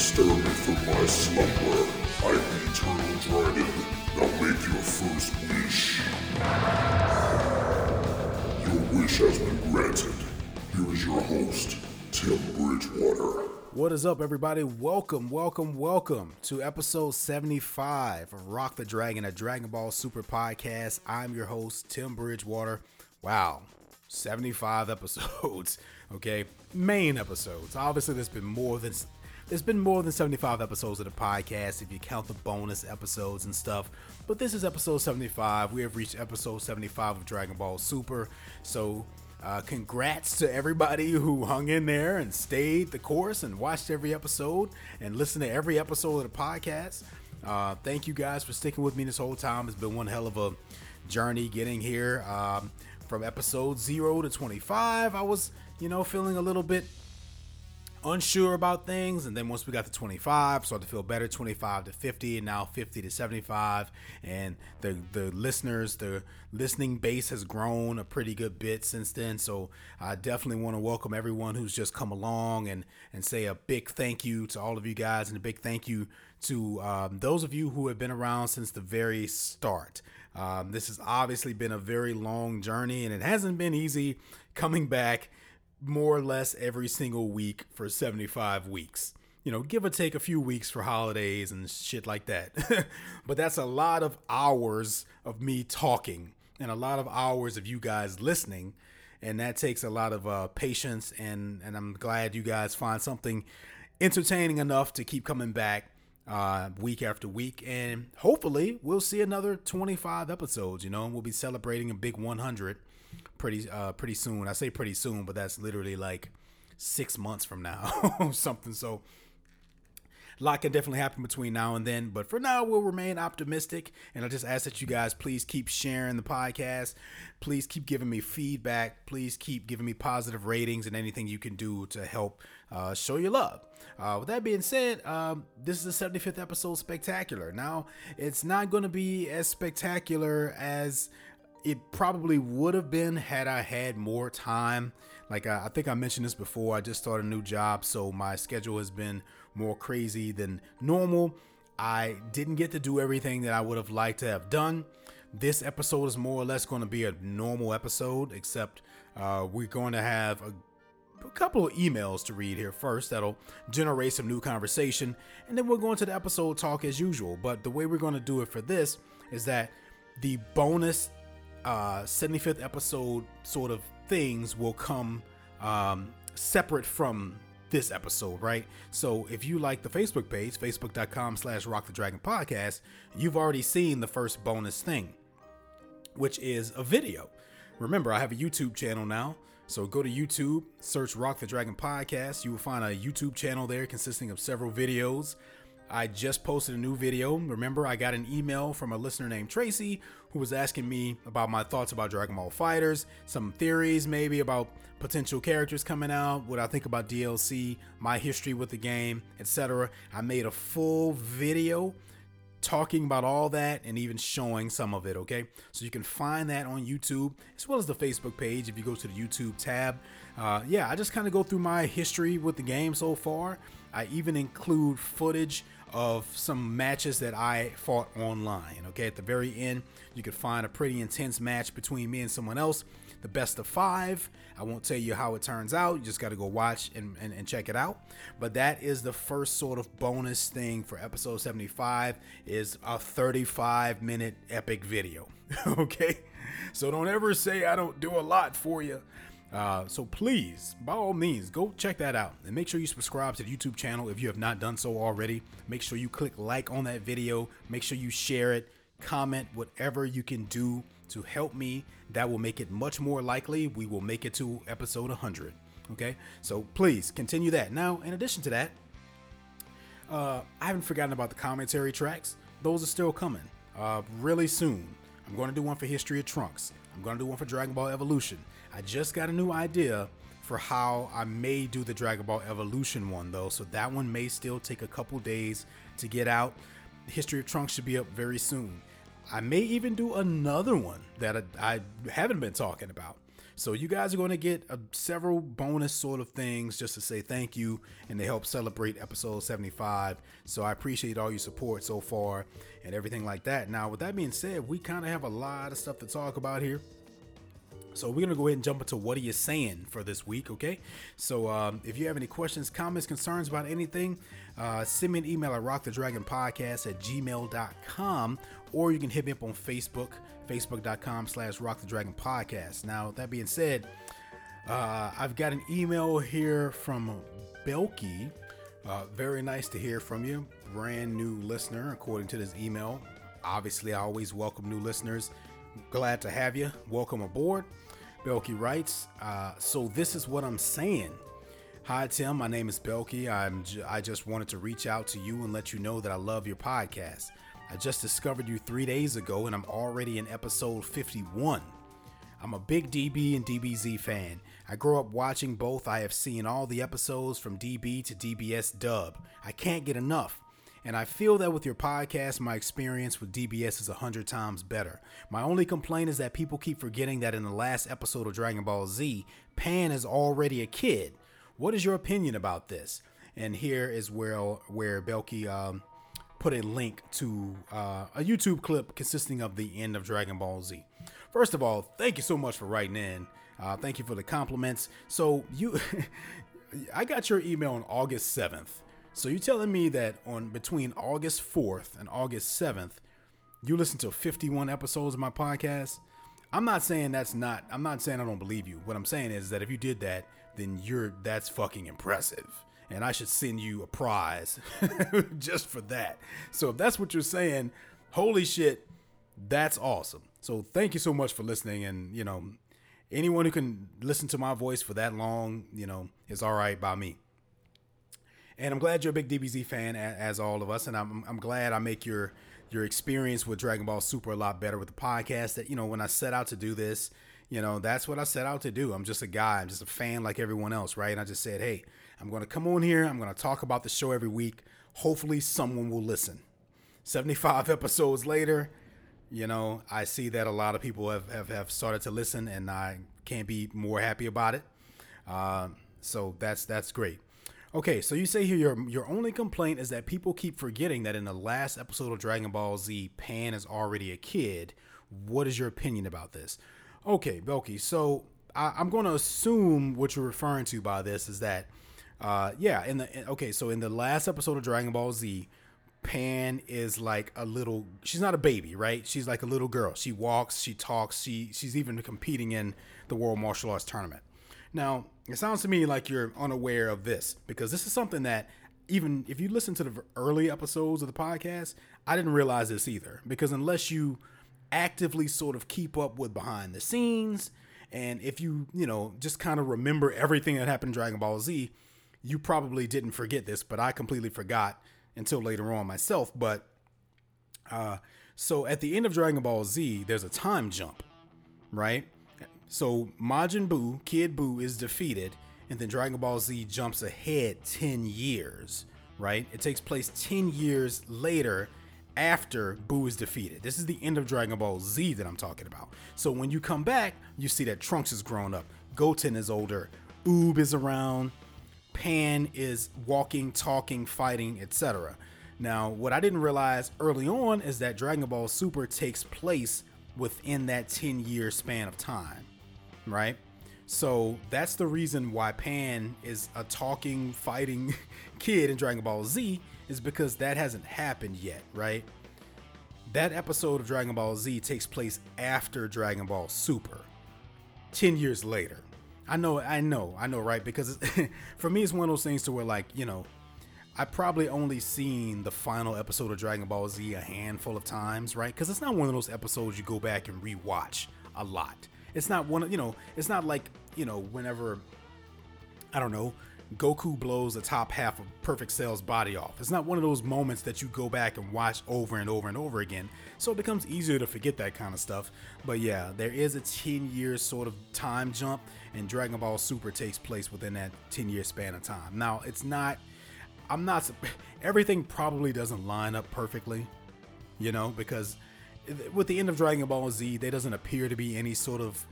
stir me from my slumber. I am the eternal dragon. Now make your first wish. Your wish has been granted. Here is your host, Tim Bridgewater. What is up, everybody? Welcome, welcome, welcome to episode 75 of Rock the Dragon, a Dragon Ball Super podcast. I'm your host, Tim Bridgewater. Wow, 75 episodes, okay? Main episodes. Obviously, there's been more than there's been more than 75 episodes of the podcast if you count the bonus episodes and stuff. But this is episode 75. We have reached episode 75 of Dragon Ball Super. So uh, congrats to everybody who hung in there and stayed the course and watched every episode and listened to every episode of the podcast. Uh, thank you guys for sticking with me this whole time. It's been one hell of a journey getting here. Um, from episode 0 to 25, I was, you know, feeling a little bit unsure about things and then once we got to 25 started to feel better 25 to 50 and now 50 to 75 and the the listeners the listening base has grown a pretty good bit since then. So i definitely want to welcome everyone who's just come along and and say a big thank you to all of you guys and a big thank you to um, those of you who have been around since the very start. Um, this has obviously been a very long journey and it hasn't been easy coming back more or less every single week for 75 weeks. You know, give or take a few weeks for holidays and shit like that. but that's a lot of hours of me talking and a lot of hours of you guys listening. And that takes a lot of uh, patience. And, and I'm glad you guys find something entertaining enough to keep coming back uh, week after week. And hopefully, we'll see another 25 episodes, you know, and we'll be celebrating a big 100 pretty uh pretty soon. I say pretty soon, but that's literally like six months from now, or something. So a lot can definitely happen between now and then. But for now, we'll remain optimistic. And I just ask that you guys please keep sharing the podcast. Please keep giving me feedback. Please keep giving me positive ratings and anything you can do to help uh, show your love. Uh, with that being said, um, this is the 75th episode spectacular. Now, it's not going to be as spectacular as it probably would have been had I had more time. Like I, I, think I mentioned this before, I just started a new job, so my schedule has been more crazy than normal. I didn't get to do everything that I would have liked to have done. This episode is more or less going to be a normal episode, except uh, we're going to have a a couple of emails to read here first that'll generate some new conversation and then we're going to the episode talk as usual but the way we're going to do it for this is that the bonus uh, 75th episode sort of things will come um, separate from this episode, right? So if you like the Facebook page, facebook.com slash rock the dragon podcast, you've already seen the first bonus thing, which is a video. Remember, I have a YouTube channel now. So go to YouTube, search Rock the Dragon Podcast. You will find a YouTube channel there consisting of several videos. I just posted a new video. Remember, I got an email from a listener named Tracy who was asking me about my thoughts about Dragon Ball FighterZ, some theories maybe about potential characters coming out, what I think about DLC, my history with the game, etc. I made a full video talking about all that and even showing some of it, okay? So you can find that on YouTube as well as the Facebook page if you go to the YouTube tab. Uh, yeah, I just kind of go through my history with the game so far. I even include footage of some matches that I fought online. Okay, at the very end, you can find a pretty intense match between me and someone else. The best of five. I won't tell you how it turns out. You just got to go watch and, and, and, check it out. But that is the first sort of bonus thing for episode 75 is a 35 minute epic video. okay? So don't ever say I don't do a lot for you. Uh, so please, by all means, go check that out and make sure you subscribe to the YouTube channel if you have not done so already. Make sure you click like on that video. Make sure you share it, comment, whatever you can do to help me. That will make it much more likely we will make it to episode 100. Okay, so please continue that. Now, in addition to that, uh, I haven't forgotten about the commentary tracks. Those are still coming uh, really soon. I'm going to do one for History of Trunks. I'm going to do one for Dragon Ball Evolution. I just got a new idea for how I may do the Dragon Ball Evolution one though, so that one may still take a couple days to get out. History of Trunks should be up very soon. I may even do another one that I, haven't been talking about. So you guys are going to get a, several bonus sort of things just to say thank you and to help celebrate episode 75. So I appreciate all your support so far and everything like that. Now, with that being said, we kind of have a lot of stuff to talk about here. So we're gonna go ahead and jump into what are you Saiyan for this week, okay? So um, if you have any questions, comments, concerns about anything, uh, send me an email at rockthedragonpodcast at gmail.com or you can hit me up on Facebook, facebook.com slash rockthedragonpodcast. Now, that being said, uh, I've got an email here from Belky. Uh, very nice to hear from you. Brand new listener, according to this email. Obviously, I always welcome new listeners. Glad to have you. Welcome aboard. Belky writes, uh, so this is what I'm saying. Hi Tim, my name is Belky. I'm j- I just wanted to reach out to you and let you know that I love your podcast. I just discovered you three days ago and I'm already in episode 51. I'm a big DB and DBZ fan. I grew up watching both. I have seen all the episodes from DB to DBS dub. I can't get enough. And I feel that with your podcast, my experience with DBS is a hundred times better. My only complaint is that people keep forgetting that in the last episode of Dragon Ball Z, Pan is already a kid. What is your opinion about this? And here is where where Belky um, put a link to uh, a YouTube clip consisting of the end of Dragon Ball Z. First of all, thank you so much for writing in. Uh, thank you for the compliments. So you, I got your email on August seventh so you're telling me that on between August 4th and August 7th, you listen to 51 episodes of my podcast? I'm not saying that's not I'm not saying I don't believe you. What I'm saying is that if you did that, then you're that's fucking impressive. And I should send you a prize just for that. So if that's what you're saying, holy shit, that's awesome. So thank you so much for listening and, you know, anyone who can listen to my voice for that long, you know, is all right by me. And I'm glad you're a big DBZ fan, as all of us. And I'm, I'm glad I make your your experience with Dragon Ball Super a lot better with the podcast. That you know, when I set out to do this, you know, that's what I set out to do. I'm just a guy. I'm just a fan like everyone else, right? And I just said, hey, I'm going to come on here. I'm going to talk about the show every week. Hopefully, someone will listen. 75 episodes later, you know, I see that a lot of people have, have, have started to listen, and I can't be more happy about it. Uh, so that's that's great. Okay, so you say here your your only complaint is that people keep forgetting that in the last episode of Dragon Ball Z, Pan is already a kid. What is your opinion about this? Okay, Belky. So I, am going to assume what you're referring to by this is that, uh, yeah. In the okay, so in the last episode of Dragon Ball Z, Pan is like a little. She's not a baby, right? She's like a little girl. She walks, she talks, she she's even competing in the World Martial Arts Tournament. Now, it sounds to me like you're unaware of this because this is something that even if you listen to the early episodes of the podcast, I didn't realize this either. Because unless you actively sort of keep up with behind the scenes, and if you, you know, just kind of remember everything that happened in Dragon Ball Z, you probably didn't forget this, but I completely forgot until later on myself. But uh, so at the end of Dragon Ball Z, there's a time jump, right? So Majin Buu, Kid Buu, is defeated, and then Dragon Ball Z jumps ahead 10 years, right? It takes place 10 years later after Buu is defeated. This is the end of Dragon Ball Z that I'm talking about. So when you come back, you see that Trunks is grown up, Goten is older, Oob is around, Pan is walking, talking, fighting, etc. Now, what I didn't realize early on is that Dragon Ball Super takes place within that 10 year span of time right? So that's the reason why Pan is a talking, fighting kid in Dragon Ball Z, is because that hasn't happened yet, right? That episode of Dragon Ball Z takes place after Dragon Ball Super, 10 years later. I know, I know, I know, right? Because for me, it's one of those things to where, like, you know, I probably only seen the final episode of Dragon Ball Z a handful of times, right? Because it's not one of those episodes you go back and rewatch a lot. It's not one you know. It's not like you know whenever I don't know. Goku blows the top half of Perfect Cell's body off. It's not one of those moments that you go back and watch over and over and over again. So it becomes easier to forget that kind of stuff. But yeah, there is a 10 year sort of time jump, and Dragon Ball Super takes place within that 10 year span of time. Now, it's not, I'm not, everything probably doesn't line up perfectly, you know, because with the end of Dragon Ball Z, there doesn't appear to be any sort of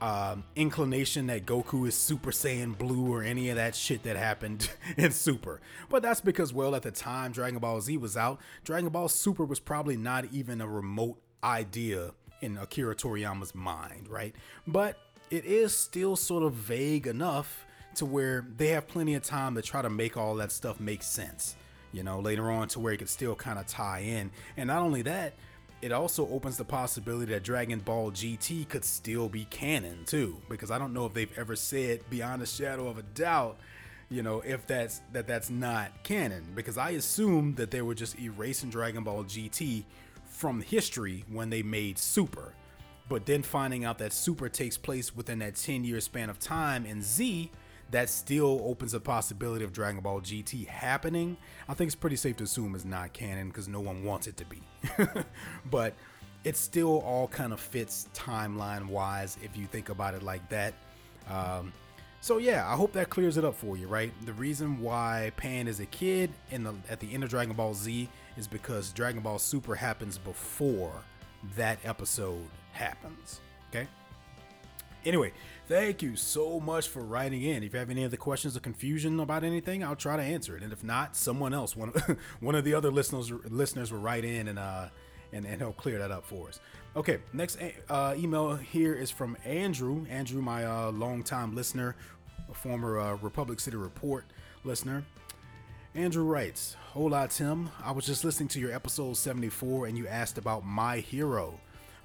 um, inclination that Goku is Super Saiyan Blue or any of that shit that happened in Super. But that's because, well, at the time Dragon Ball Z was out, Dragon Ball Super was probably not even a remote idea in Akira Toriyama's mind, right? But it is still sort of vague enough to where they have plenty of time to try to make all that stuff make sense, you know, later on to where it could still kind of tie in. And not only that, it also opens the possibility that Dragon Ball GT could still be canon too, because I don't know if they've ever said beyond a shadow of a doubt, you know, if that's that that's not canon, because I assume that they were just erasing Dragon Ball GT from history when they made Super. But then finding out that Super takes place within that 10 year span of time in Z, that still opens the possibility of Dragon Ball GT happening. I think it's pretty safe to assume it's not canon because no one wants it to be. but it still all kind of fits timeline wise if you think about it like that. Um, so yeah, I hope that clears it up for you, right? The reason why Pan is a kid in the at the end of Dragon Ball Z is because Dragon Ball Super happens before that episode happens. Okay. Anyway, thank you so much for writing in. If you have any other questions or confusion about anything, I'll try to answer it. And if not, someone else, one of, one of the other listeners listeners will write in and uh and, and he'll clear that up for us. Okay, next uh, email here is from Andrew. Andrew, my uh, longtime listener, a former uh, Republic City Report listener. Andrew writes, Hola Tim, I was just listening to your episode 74 and you asked about My Hero.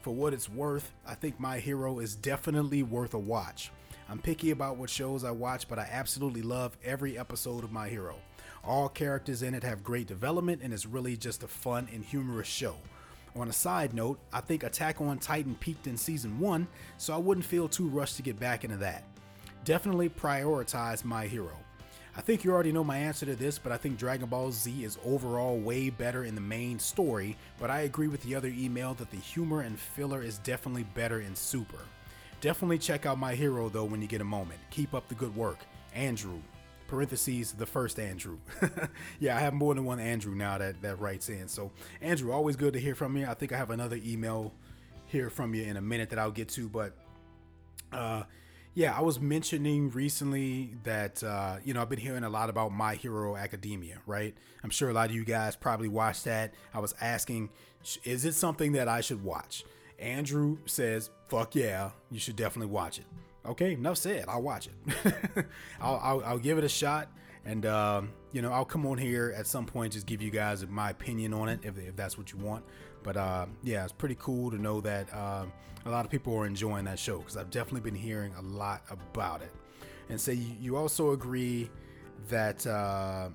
For what it's worth, I think My Hero is definitely worth a watch. I'm picky about what shows I watch, but I absolutely love every episode of My Hero. All characters in it have great development, and it's really just a fun and humorous show. On a side note, I think Attack on Titan peaked in season 1, so I wouldn't feel too rushed to get back into that. Definitely prioritize My Hero. I think you already know my answer to this, but I think Dragon Ball Z is overall way better in the main story, but I agree with the other email that the humor and filler is definitely better in Super. Definitely check out My Hero though when you get a moment. Keep up the good work. Andrew, parentheses, the first Andrew. yeah, I have more than one Andrew now that, that writes in. So, Andrew, always good to hear from you. I think I have another email here from you in a minute that I'll get to, but uh, yeah, I was mentioning recently that uh, you know I've been hearing a lot about My Hero Academia, right? I'm sure a lot of you guys probably watched that. I was asking, is it something that I should watch? Andrew says, "Fuck yeah, you should definitely watch it." Okay, enough said. I'll watch it. I'll, I'll, I'll, give it a shot, and um, you know I'll come on here at some point just give you guys my opinion on it if, if that's what you want. But uh, yeah, it's pretty cool to know that uh, a lot of people are enjoying that show because I've definitely been hearing a lot about it. And say so you, also agree that uh,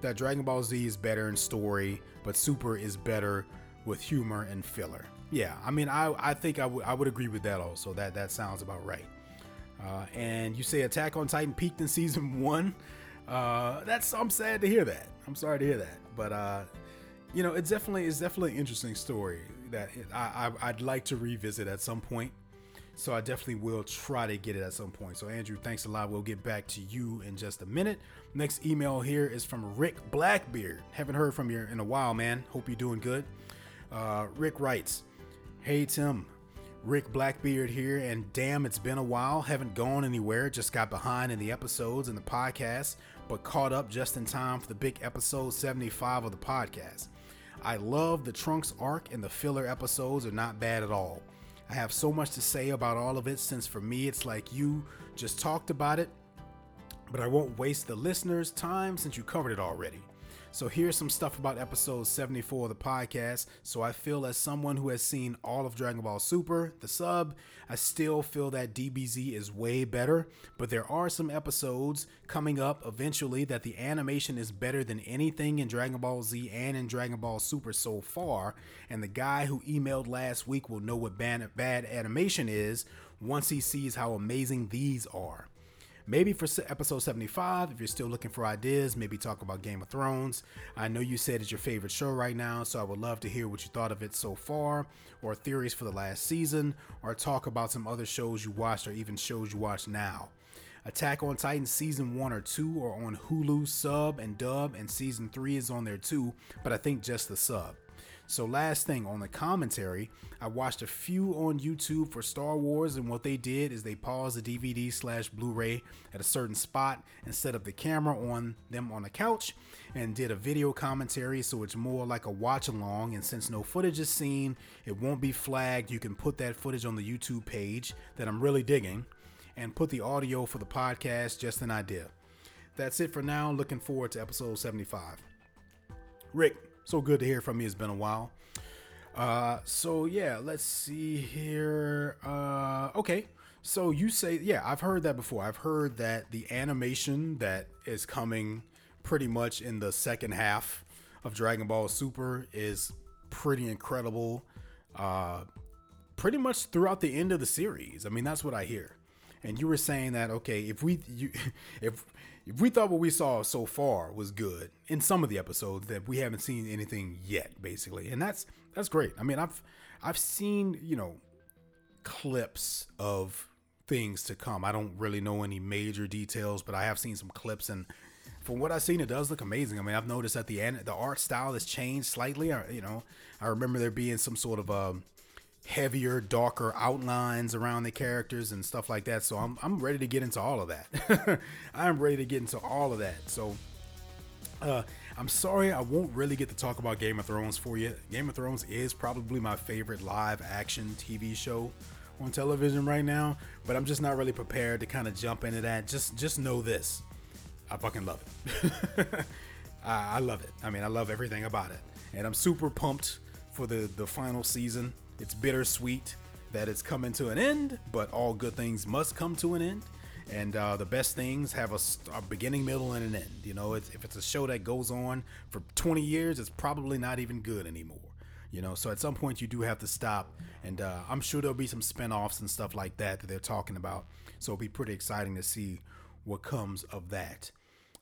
that Dragon Ball Z is better in story, but Super is better with humor and filler. Yeah, I mean, I, I think I, w- I would agree with that also. That that sounds about right. Uh, and you say Attack on Titan peaked in season one. Uh, that's I'm sad to hear that. I'm sorry to hear that. But uh, you know, it's definitely it's definitely an interesting story that I, I would like to revisit at some point. So I definitely will try to get it at some point. So Andrew, thanks a lot. We'll get back to you in just a minute. Next email here is from Rick Blackbeard. Haven't heard from you in a while, man. Hope you're doing good. Uh, Rick writes, "Hey Tim, Rick Blackbeard here, and damn, it's been a while. Haven't gone anywhere. Just got behind in the episodes and the podcast, but caught up just in time for the big episode 75 of the podcast. I love the Trunks arc, and the filler episodes are not bad at all. I have so much to say about all of it since for me it's like you just talked about it, but I won't waste the listeners' time since you covered it already. So here's some stuff about episode 74 of the podcast. So I feel as someone who has seen all of Dragon Ball Super, the sub, I still feel that DBZ is way better, but there are some episodes coming up eventually that the animation is better than anything in Dragon Ball Z and in Dragon Ball Super so far, and the guy who emailed last week will know what bad, bad animation is once he sees how amazing these are. Maybe for episode 75, if you're still looking for ideas, maybe talk about Game of Thrones. I know you said it's your favorite show right now, so I would love to hear what you thought of it so far, or theories for the last season, or talk about some other shows you watched or even shows you watch now. Attack on Titan season 1 or 2 are on Hulu sub and dub, and season 3 is on there too, but I think just the sub. So, last thing on the commentary, I watched a few on YouTube for Star Wars, and what they did is they paused the DVD slash Blu ray at a certain spot and set up the camera on them on the couch and did a video commentary. So, it's more like a watch along. And since no footage is seen, it won't be flagged. You can put that footage on the YouTube page that I'm really digging and put the audio for the podcast. Just an idea. That's it for now. Looking forward to episode 75. Rick, so good to hear from you. It's been a while. Uh, so yeah, let's see here. Uh, okay. So you say, yeah, I've heard that before. I've heard that the animation that is coming pretty much in the second half of Dragon Ball Super is pretty incredible. Uh, pretty much throughout the end of the series. I mean, that's what I hear. And you were saying that okay, if we you, if if we thought what we saw so far was good in some of the episodes, that we haven't seen anything yet, basically, and that's that's great. I mean, I've I've seen you know clips of things to come. I don't really know any major details, but I have seen some clips and from what I've seen, it does look amazing. I mean, I've noticed that the end the art style has changed slightly. I, you know, I remember there being some sort of um, heavier, darker outlines around the characters and stuff like that. So I'm I'm ready to get into all of that. I'm ready to get into all of that. So uh, I'm sorry I won't really get to talk about Game of Thrones for you. Game of Thrones is probably my favorite live action TV show on television right now, but I'm just not really prepared to kind of jump into that. Just just know this. I fucking love it. I, I love it. I mean, I love everything about it. And I'm super pumped for the the final season. It's bittersweet that it's coming to an end, but all good things must come to an end. And uh, the best things have a, a, beginning, middle, and an end. You know, it's, if it's a show that goes on for 20 years, it's probably not even good anymore. You know, so at some point you do have to stop. And uh, I'm sure there'll be some spinoffs and stuff like that that they're talking about. So it'll be pretty exciting to see what comes of that.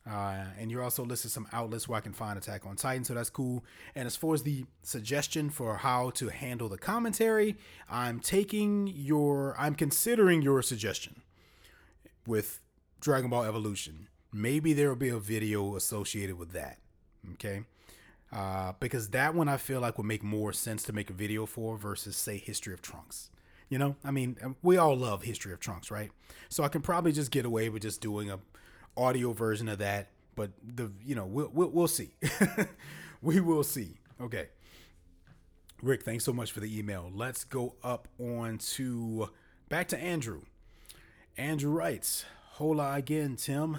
Uh, and you're also listed some outlets where I can find Attack on Titan, so that's cool. And as far as the suggestion for how to handle the commentary, I'm taking your, I'm considering your suggestion with Dragon Ball Evolution. Maybe there will be a video associated with that. Okay. Uh, because that one I feel like would make more sense to make a video for versus, say, History of Trunks. You know, I mean, we all love History of Trunks, right? So I can probably just get away with just doing a audio version of that, but the you know we'll we'll, we'll see. we will see. Okay. Rick, thanks so much for the email. Let's go up on to back to Andrew. Andrew writes, Hola again, Tim.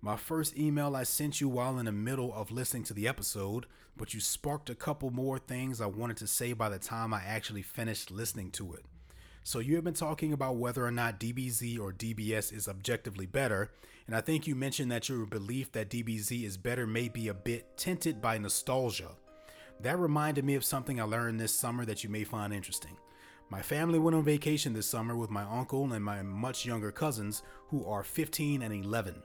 My first email I sent you while in the middle of listening to the episode, but you sparked a couple more things I wanted to say by the time I actually finished listening to it. So, you have been talking about whether or not DBZ or DBS is objectively better, and I think you mentioned that your belief that DBZ is better may be a bit tinted by nostalgia. That reminded me of something I learned this summer that you may find interesting. My family went on vacation this summer with my uncle and my much younger cousins, who are 15 and 11.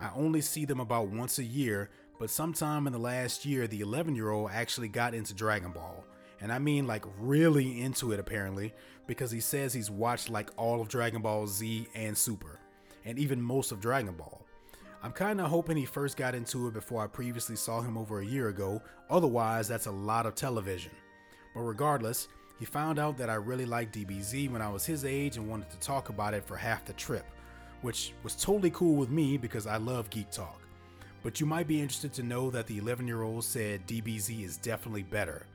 I only see them about once a year, but sometime in the last year, the 11 year old actually got into Dragon Ball. And I mean, like, really into it apparently, because he says he's watched like all of Dragon Ball Z and Super and even most of Dragon Ball. I'm kinda hoping he first got into it before I previously saw him over a year ago, otherwise, that's a lot of television. But regardless, he found out that I really liked DBZ when I was his age and wanted to talk about it for half the trip, which was totally cool with me because I love Geek Talk. But you might be interested to know that the 11 year old said DBZ is definitely better.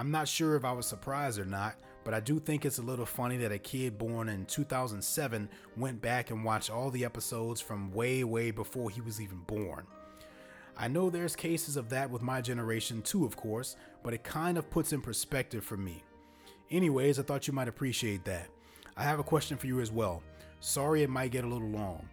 I'm not sure if I was surprised or not, but I do think it's a little funny that a kid born in 2007 went back and watched all the episodes from way, way before he was even born. I know there's cases of that with my generation too, of course, but it kind of puts in perspective for me. Anyways, I thought you might appreciate that. I have a question for you as well. Sorry it might get a little long.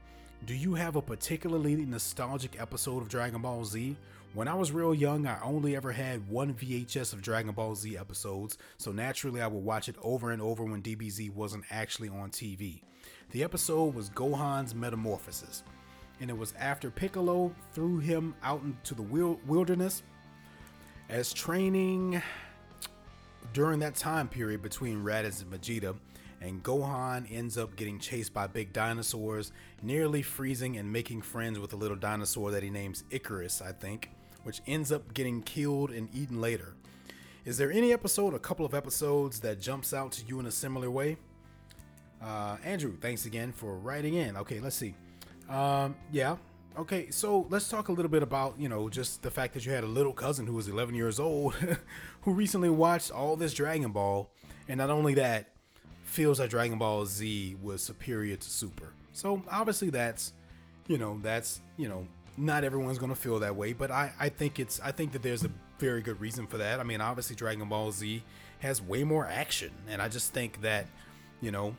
Do you have a particularly nostalgic episode of Dragon Ball Z? When I was real young, I only ever had one VHS of Dragon Ball Z episodes, so naturally I would watch it over and over when DBZ wasn't actually on TV. The episode was Gohan's Metamorphosis, and it was after Piccolo threw him out into the wilderness as training during that time period between Raditz and Vegeta, and Gohan ends up getting chased by big dinosaurs, nearly freezing and making friends with a little dinosaur that he names Icarus, I think which ends up getting killed and eaten later. Is there any episode, a couple of episodes that jumps out to you in a similar way? Uh, Andrew, thanks again for writing in. Okay, let's see. Um, yeah. Okay, so let's talk a little bit about, you know, just the fact that you had a little cousin who was 11 years old who recently watched all this Dragon Ball. And not only that, feels that Dragon Ball Z was superior to Super. So obviously that's, you know, that's, you know, not everyone's gonna feel that way, but I, I think it's I think that there's a very good reason for that. I mean, obviously Dragon Ball Z has way more action, and I just think that, you know,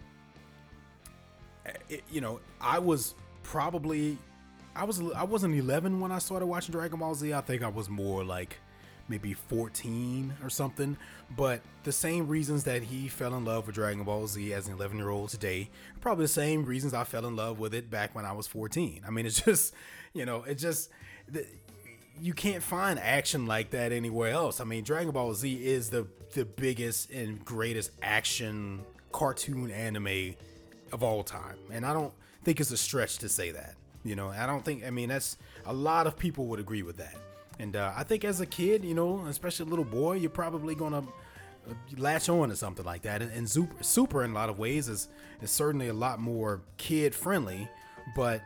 it, you know, I was probably I was I wasn't 11 when I started watching Dragon Ball Z. I think I was more like maybe 14 or something. But the same reasons that he fell in love with Dragon Ball Z as an 11 year old today, probably the same reasons I fell in love with it back when I was 14. I mean, it's just, you know, it just. You can't find action like that anywhere else. I mean, Dragon Ball Z is the the biggest and greatest action cartoon anime of all time, and I don't think it's a stretch to say that. You know, I don't think. I mean, that's a lot of people would agree with that. And uh, I think as a kid, you know, especially a little boy, you're probably gonna uh, latch on to something like that. And, and super, super in a lot of ways is is certainly a lot more kid friendly, but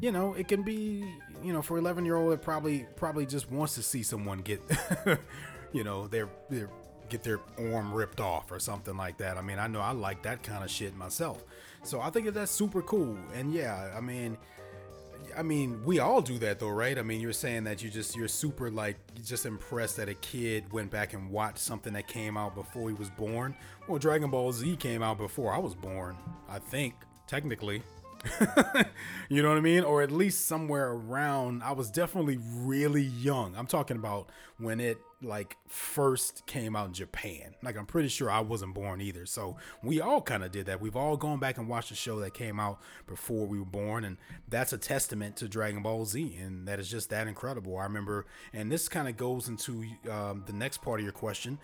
you know, it can be, you know, for 11 year old, it probably probably just wants to see someone get, you know, their their get their arm ripped off or something like that. I mean, I know I like that kind of shit myself. So I think that that's super cool. And yeah, I mean, I mean, we all do that though, right? I mean, you're saying that you just you're super like just impressed that a kid went back and watched something that came out before he was born. Well, Dragon Ball Z came out before I was born, I think, technically. you know what I mean? Or at least somewhere around. I was definitely really young. I'm talking about when it like first came out in Japan. Like I'm pretty sure I wasn't born either. So we all kind of did that. We've all gone back and watched a show that came out before we were born, and that's a testament to Dragon Ball Z, and that is just that incredible. I remember, and this kind of goes into um, the next part of your question.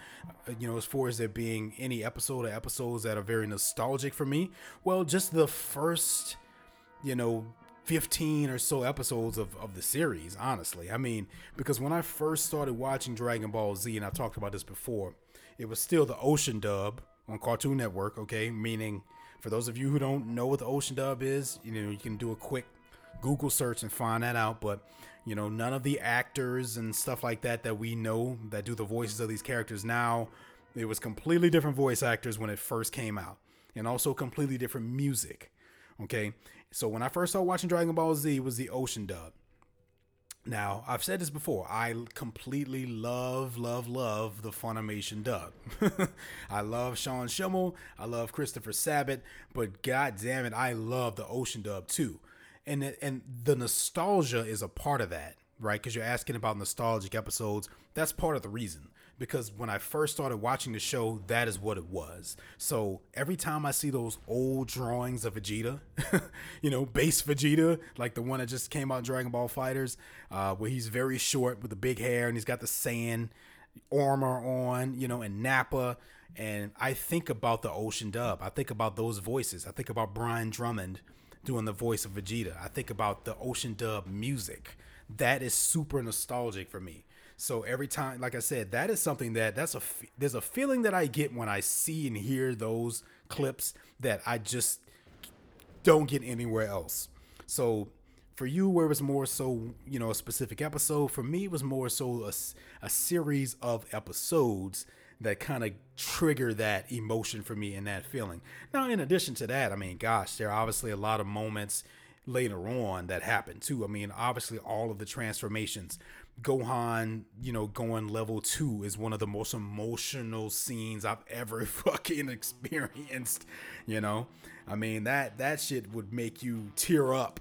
Uh, you know, as far as there being any episode or episodes that are very nostalgic for me. Well, just the first you know 15 or so episodes of, of the series, honestly. I mean, because when I first started watching Dragon Ball Z, and I've talked about this before, it was still the Ocean dub on Cartoon Network, okay? Meaning, for those of you who don't know what the Ocean dub is, you know, you can do a quick Google search and find that out. But, you know, none of the actors and stuff like that that we know that do the voices of these characters now, it was completely different voice actors when it first came out, and also completely different music. Okay, so when I first started watching Dragon Ball Z, was the Ocean dub. Now, I've said this before. I completely love, love, love the Funimation dub. I love Sean Schemmel. I love Christopher Sabat. But god damn it, I love the Ocean dub too. And and the nostalgia is a part of that, right? Because you're asking about nostalgic episodes. That's part of the reason because when I first started watching the show, that is what it was. So every time I see those old drawings of Vegeta, you know, base Vegeta, like the one that just came out in Dragon Ball FighterZ, uh, where he's very short with the big hair and he's got the Saiyan armor on, you know, and Nappa. And I think about the Ocean dub. I think about those voices. I think about Brian Drummond doing the voice of Vegeta. I think about the Ocean dub music. That is super nostalgic for me. So every time, like I said, that is something that that's a there's a feeling that I get when I see and hear those clips that I just don't get anywhere else. So for you, where it was more so, you know, a specific episode, for me, it was more so a, a series of episodes that kind of trigger that emotion for me and that feeling. Now, in addition to that, I mean, gosh, there are obviously a lot of moments later on that happen too. I mean, obviously, all of the transformations Gohan, you know, going level two is one of the most emotional scenes I've ever fucking experienced. You know, I mean that that shit would make you tear up.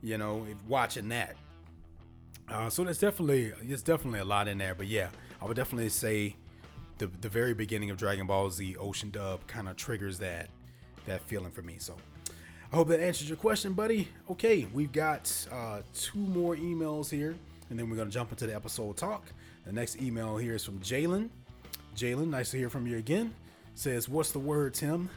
You know, watching that. Uh, so there's definitely there's definitely a lot in there, but yeah, I would definitely say the the very beginning of Dragon Ball Z Ocean Dub kind of triggers that that feeling for me. So I hope that answers your question, buddy. Okay, we've got uh, two more emails here and then we're going to jump into the episode talk. The next email here is from Jalen. Jalen, nice to hear from you again. Says, What's the word, Tim?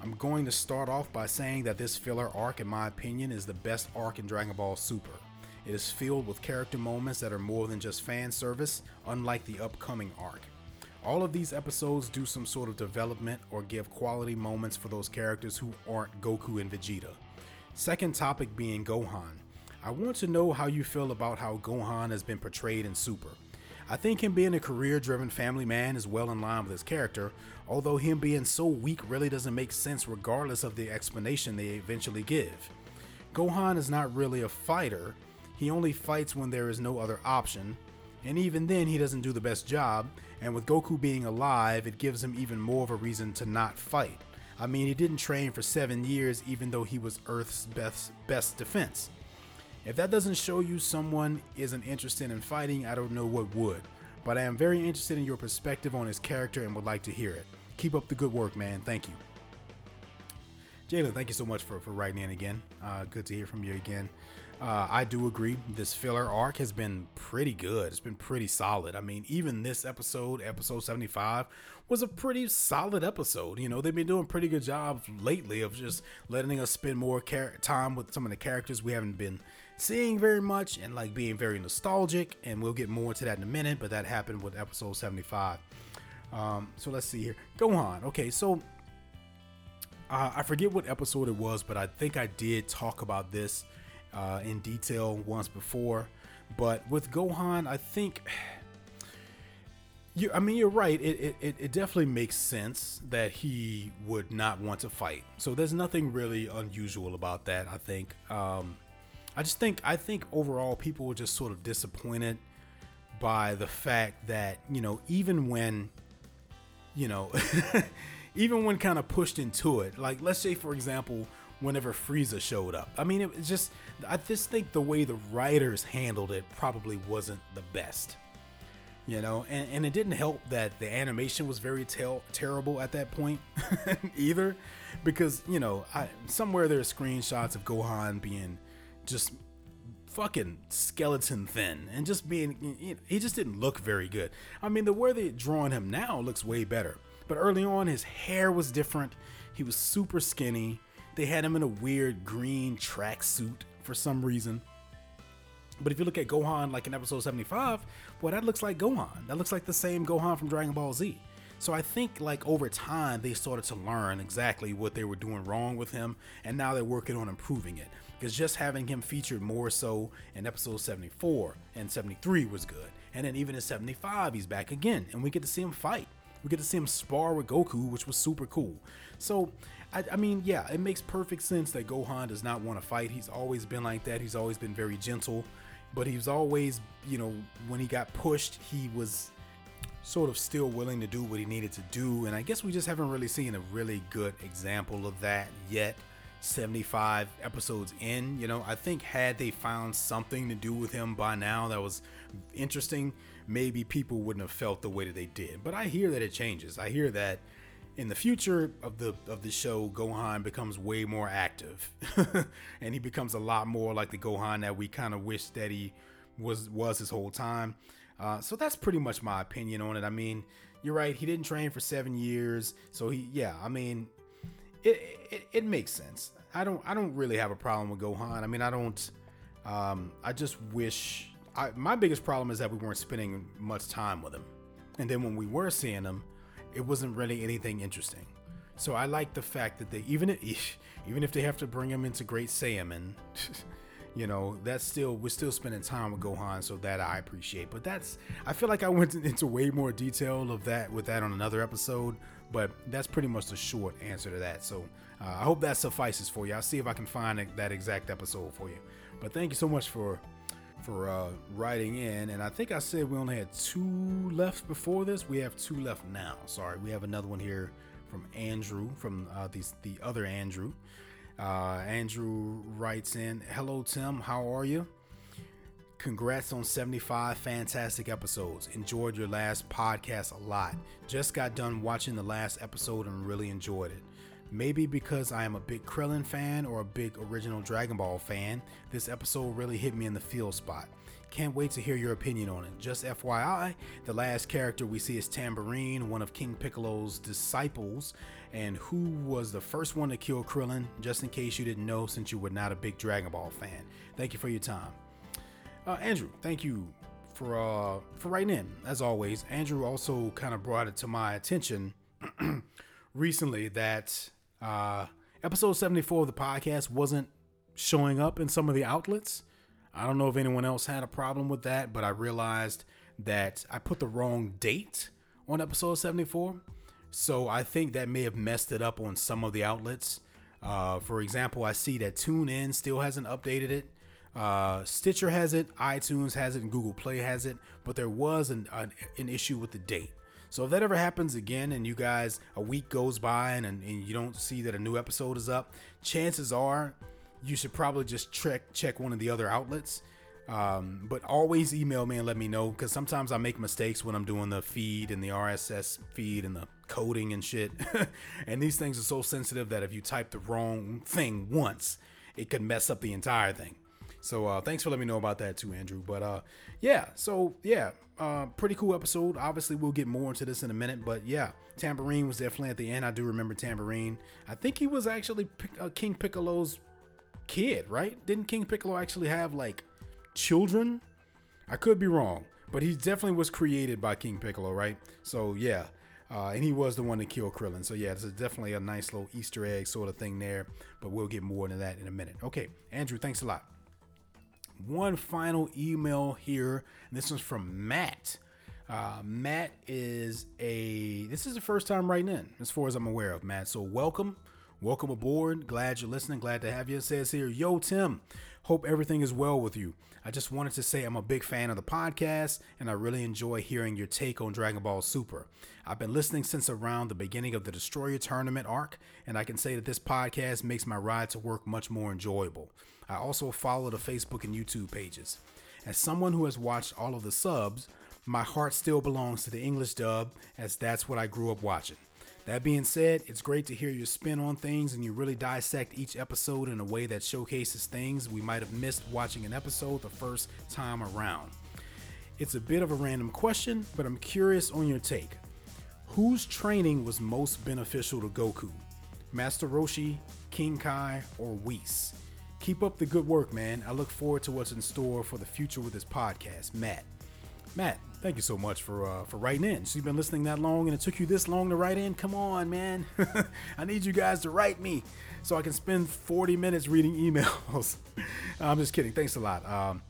I'm going to start off by saying that this filler arc, in my opinion, is the best arc in Dragon Ball Super. It is filled with character moments that are more than just fan service, unlike the upcoming arc. All of these episodes do some sort of development or give quality moments for those characters who aren't Goku and Vegeta. Second topic being Gohan. I want to know how you feel about how Gohan has been portrayed in Super. I think him being a career driven family man is well in line with his character, although him being so weak really doesn't make sense regardless of the explanation they eventually give. Gohan is not really a fighter, he only fights when there is no other option, and even then he doesn't do the best job, and with Goku being alive, it gives him even more of a reason to not fight. I mean, he didn't train for seven years even though he was Earth's best, best defense. If that doesn't show you someone isn't interested in fighting, I don't know what would. But I am very interested in your perspective on his character and would like to hear it. Keep up the good work, man. Thank you. Jalen, thank you so much for, for writing in again. Uh, good to hear from you again. Uh, I do agree. This filler arc has been pretty good. It's been pretty solid. I mean, even this episode, episode 75, was a pretty solid episode. You know, they've been doing pretty good job lately of just letting us spend more time with some of the characters we haven't been seeing very much and like being very nostalgic. And we'll get more into that in a minute, but that happened with episode 75. Um, so let's see here. Gohan. Okay, so uh, I forget what episode it was, but I think I did talk about this uh, in detail once before. But with Gohan, I think you. I mean, you're right. It, it it definitely makes sense that he would not want to fight. So there's nothing really unusual about that. I think. Um, I just think I think overall people were just sort of disappointed by the fact that you know even when you know even when kind of pushed into it like let's say for example whenever Frieza showed up. I mean, it was just, I just think the way the writers handled it probably wasn't the best. You know, and, and it didn't help that the animation was very tel- terrible at that point either, because, you know, I, somewhere there's screenshots of Gohan being just fucking skeleton thin and just being, you know, he just didn't look very good. I mean, the way they're drawing him now looks way better. But early on, his hair was different. He was super skinny they had him in a weird green tracksuit for some reason. But if you look at Gohan like in episode 75, well, that looks like Gohan. That looks like the same Gohan from Dragon Ball Z. So I think like over time they started to learn exactly what they were doing wrong with him, and now they're working on improving it. Because just having him featured more so in episode 74 and 73 was good, and then even in 75 he's back again, and we get to see him fight. We get to see him spar with Goku, which was super cool. So I, I, mean, yeah, it makes perfect sense that Gohan does not want to fight. He's always been like that. He's always been very gentle, but he's always, you know, when he got pushed, he was sort of still willing to do what he needed to do. And I guess we just haven't really seen a really good example of that yet. 75 episodes in, you know, I think had they found something to do with him by now that was interesting, maybe people wouldn't have felt the way that they did. But I hear that it changes. I hear that in the future of the of the show, Gohan becomes way more active, and he becomes a lot more like the Gohan that we kind of wish that he was was his whole time. Uh, so that's pretty much my opinion on it. I mean, you're right. He didn't train for seven years, so he yeah. I mean, it it, it makes sense. I don't I don't really have a problem with Gohan. I mean, I don't. Um, I just wish. I, my biggest problem is that we weren't spending much time with him, and then when we were seeing him it wasn't really anything interesting. So I like the fact that they even if even if they have to bring him into Great Saiyaman, you know, that's still we're still spending time with Gohan, so that I appreciate. But that's I feel like I went into way more detail of that with that on another episode, but that's pretty much the short answer to that. So uh, I hope that suffices for you. I'll see if I can find that exact episode for you. But thank you so much for for uh, writing in. And I think I said we only had two left before this. We have two left now. Sorry, we have another one here from Andrew, from uh, the, the other Andrew. Uh, Andrew writes in Hello, Tim. How are you? Congrats on 75 fantastic episodes. Enjoyed your last podcast a lot. Just got done watching the last episode and really enjoyed it. Maybe because I am a big Krillin fan or a big original Dragon Ball fan, this episode really hit me in the feel spot. Can't wait to hear your opinion on it. Just FYI, the last character we see is Tambourine, one of King Piccolo's disciples, and who was the first one to kill Krillin, just in case you didn't know since you were not a big Dragon Ball fan. Thank you for your time. Uh, Andrew, thank you for uh for writing in. As always, Andrew also kind of brought it to my attention recently that uh episode 74 of the podcast wasn't showing up in some of the outlets. I don't know if anyone else had a problem with that, but I realized that I put the wrong date on episode 74. So I think that may have messed it up on some of the outlets. Uh, for example, I see that TuneIn still hasn't updated it. Uh, Stitcher has it, iTunes has it, and Google Play has it, but there was an, an, an issue with the date. So if that ever happens again and you guys, a week goes by and, and you don't see that a new episode is up, chances are you should probably just check, check one of the other outlets. Um, but always email me and let me know because sometimes I make mistakes when I'm doing the feed and the RSS feed and the coding and shit. and these things are so sensitive that if you type the wrong thing once, it could mess up the entire thing. So uh, thanks for letting me know about that too, Andrew. But uh, yeah, so yeah, uh, pretty cool episode. Obviously, we'll get more into this in a minute, but yeah, Tambourine was definitely at the end. I do remember Tambourine. I think he was actually uh, King Piccolo's kid, right? Didn't King Piccolo actually have like children? I could be wrong, but he definitely was created by King Piccolo, right? So yeah. Uh, and he was the one to kill Krillin. So yeah, this is definitely a nice little Easter egg sort of thing there. But we'll get more into that in a minute. Okay, Andrew, thanks a lot one final email here. This one's from Matt. Uh, Matt is a. This is the first time writing in, as far as I'm aware of, Matt. So welcome, welcome aboard. Glad you're listening. Glad to have you. It says here, Yo Tim, hope everything is well with you. I just wanted to say I'm a big fan of the podcast, and I really enjoy hearing your take on Dragon Ball Super. I've been listening since around the beginning of the Destroyer tournament arc, and I can say that this podcast makes my ride to work much more enjoyable. I also follow the Facebook and YouTube pages. As someone who has watched all of the subs, my heart still belongs to the English dub, as that's what I grew up watching. That being said, it's great to hear your spin on things and you really dissect each episode in a way that showcases things we might have missed watching an episode the first time around. It's a bit of a random question, but I'm curious on your take. Whose training was most beneficial to Goku? Master Roshi, King Kai, or Whis? Keep up the good work, man. I look forward to what's in store for the future with this podcast. Matt. Matt, thank you so much for uh, for writing in. So you've been listening that long and it took you this long to write in? Come on, man. I need you guys to write me so I can spend 40 minutes reading emails. I'm just kidding. Thanks a lot. Um,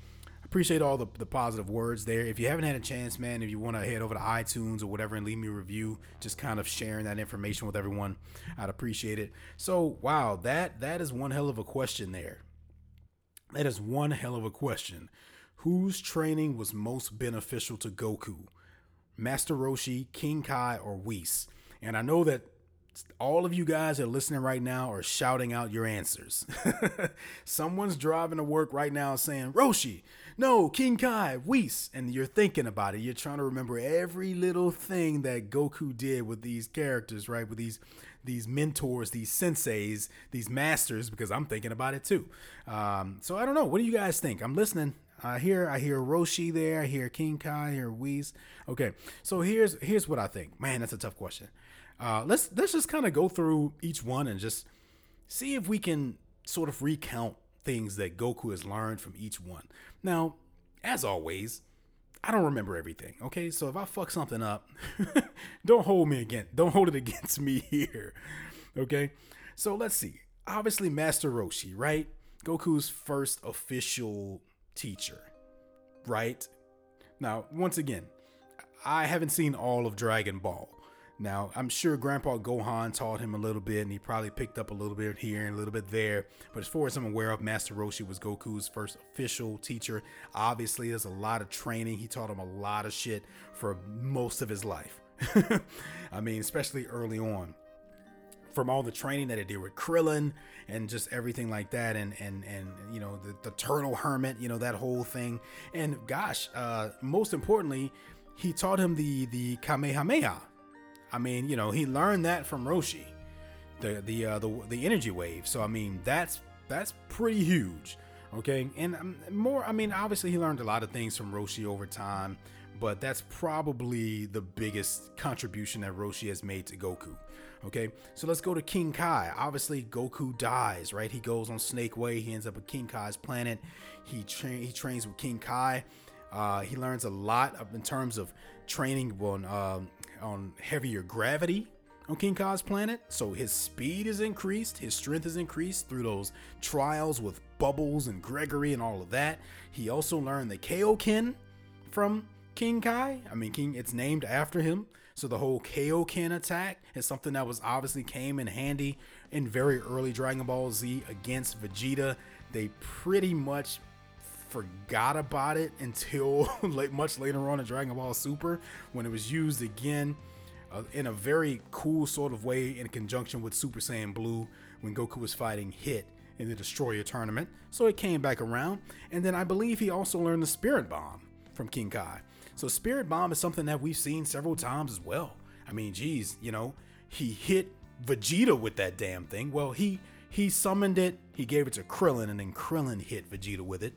appreciate all the, the positive words there. If you haven't had a chance, man, if you want to head over to iTunes or whatever and leave me a review, just kind of sharing that information with everyone, I'd appreciate it. So, wow, that that is one hell of a question there. That is one hell of a question. Whose training was most beneficial to Goku? Master Roshi, King Kai, or Whis? And I know that all of you guys that are listening right now are shouting out your answers. Someone's driving to work right now saying, Roshi, no, King Kai, Whis. And you're thinking about it. You're trying to remember every little thing that Goku did with these characters, right? With these these mentors, these senseis, these masters, because I'm thinking about it too. Um, so I don't know. What do you guys think? I'm listening. I hear I hear Roshi there. I hear King Kai. I hear Whis. Okay, so here's here's what I think. Man, that's a tough question. Uh, let's let's just kind of go through each one and just see if we can sort of recount things that Goku has learned from each one. Now, as always, I don't remember everything. Okay, so if I fuck something up, don't hold me again. Don't hold it against me here. Okay, so let's see. Obviously, Master Roshi, right? Goku's first official teacher, right? Now, once again, I haven't seen all of Dragon Ball. Now, I'm sure Grandpa Gohan taught him a little bit, and he probably picked up a little bit here and a little bit there. But as far as I'm aware of, Master Roshi was Goku's first official teacher. Obviously, there's a lot of training. He taught him a lot of shit for most of his life. I mean, especially early on. From all the training that he did with Krillin and just everything like that, and and and you know the, the turtle hermit, you know that whole thing, and gosh, uh, most importantly, he taught him the the Kamehameha, I mean, you know, he learned that from Roshi, the the uh, the the energy wave. So I mean, that's that's pretty huge. Okay, and um, more. I mean, obviously he learned a lot of things from Roshi over time, but that's probably the biggest contribution that Roshi has made to Goku. Okay, so let's go to King Kai. Obviously, Goku dies, right? He goes on Snake Way. He ends up at King Kai's planet. He tra- he trains with King Kai. Uh, he learns a lot of, in terms of training on um, on heavier gravity on King Kai's planet. So his speed is increased, his strength is increased through those trials with Bubbles and Gregory and all of that. He also learned the Kaioken from King Kai. I mean, King, it's named after him. So the whole Kaioken attack is something that was obviously came in handy in very early Dragon Ball Z against Vegeta. They pretty much forgot about it until late, much later on in Dragon Ball Super when it was used again uh, in a very cool sort of way in conjunction with Super Saiyan Blue when Goku was fighting Hit in the Destroyer tournament. So it came back around. And then I believe he also learned the Spirit Bomb from King Kai. So Spirit Bomb is something that we've seen several times as well. I mean, geez, you know, he hit Vegeta with that damn thing. Well, he he summoned it, he gave it to Krillin, and then Krillin hit Vegeta with it,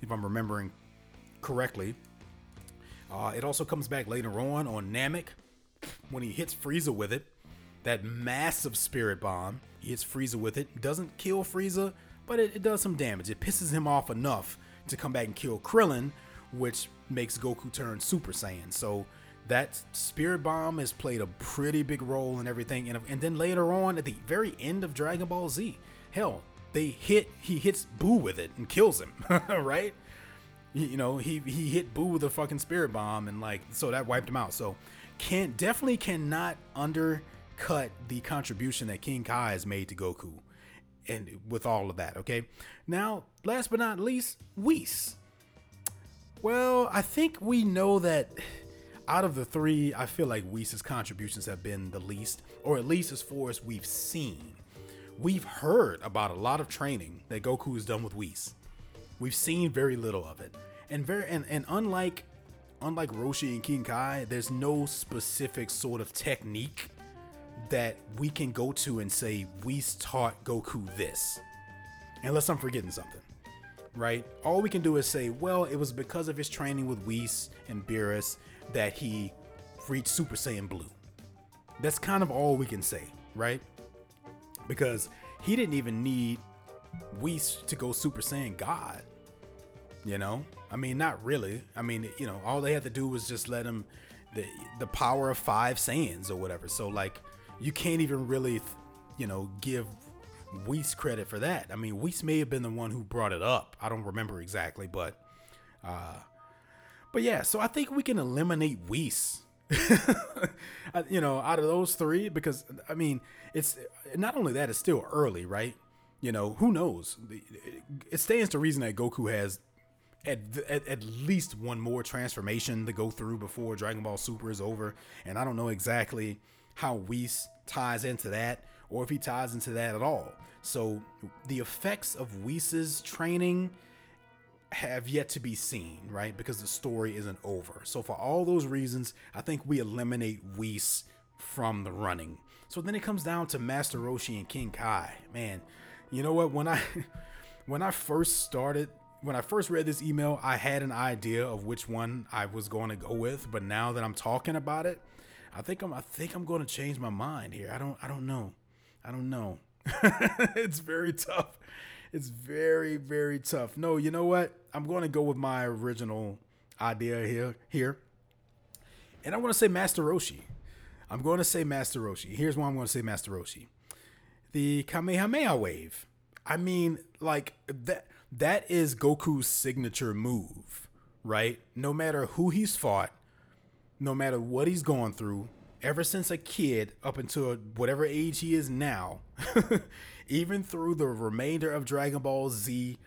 if I'm remembering correctly. Uh, it also comes back later on on Namek when he hits Frieza with it. That massive spirit bomb, he hits Frieza with it. Doesn't kill Frieza, but it, it does some damage. It pisses him off enough to come back and kill Krillin, which makes Goku turn Super Saiyan. So that spirit bomb has played a pretty big role in everything. And, and then later on, at the very end of Dragon Ball Z, hell, they hit he hits Boo with it and kills him, right? You know, he he hit Boo with a fucking spirit bomb and like so that wiped him out. So can definitely cannot undercut the contribution that King Kai has made to Goku and with all of that, okay? Now, last but not least, Whis. Well, I think we know that out of the three, I feel like Whis' contributions have been the least, or at least as far as we've seen. We've heard about a lot of training that Goku has done with Whis. We've seen very little of it. And very and, and unlike unlike Roshi and King Kai, there's no specific sort of technique that we can go to and say Whis taught Goku this. Unless I'm forgetting something. Right? All we can do is say, well, it was because of his training with Whis and Beerus that he reached Super Saiyan Blue. That's kind of all we can say, right? Because he didn't even need Whis to go Super Saiyan God. You know? I mean, not really. I mean, you know, all they had to do was just let him the the power of five Saiyans or whatever. So like, you can't even really, you know, give Whis credit for that. I mean, Whis may have been the one who brought it up. I don't remember exactly, but uh but yeah, so I think we can eliminate Whis. you know, out of those three, because I mean, it's not only that, it's still early, right? You know, who knows? It stands to reason that Goku has at, at, at, least one more transformation to go through before Dragon Ball Super is over. And I don't know exactly how Whis ties into that or if he ties into that at all. So the effects of Whis's training have yet to be seen, right? Because the story isn't over. So for all those reasons, I think we eliminate Whis from the running. So then it comes down to Master Roshi and King Kai. Man, you know what? When I when I first started when I first read this email, I had an idea of which one I was going to go with, but now that I'm talking about it, I think I'm I think I'm going to change my mind here. I don't I don't know. I don't know. it's very tough. It's very very tough. No, you know what? I'm going to go with my original idea here here. And I want to say Master Roshi. I'm going to say Master Roshi. Here's why I'm going to say Master Roshi. The Kamehameha wave. I mean, like that that is Goku's signature move, right? No matter who he's fought, no matter what he's gone through, ever since a kid up until whatever age he is now, even through the remainder of Dragon Ball Z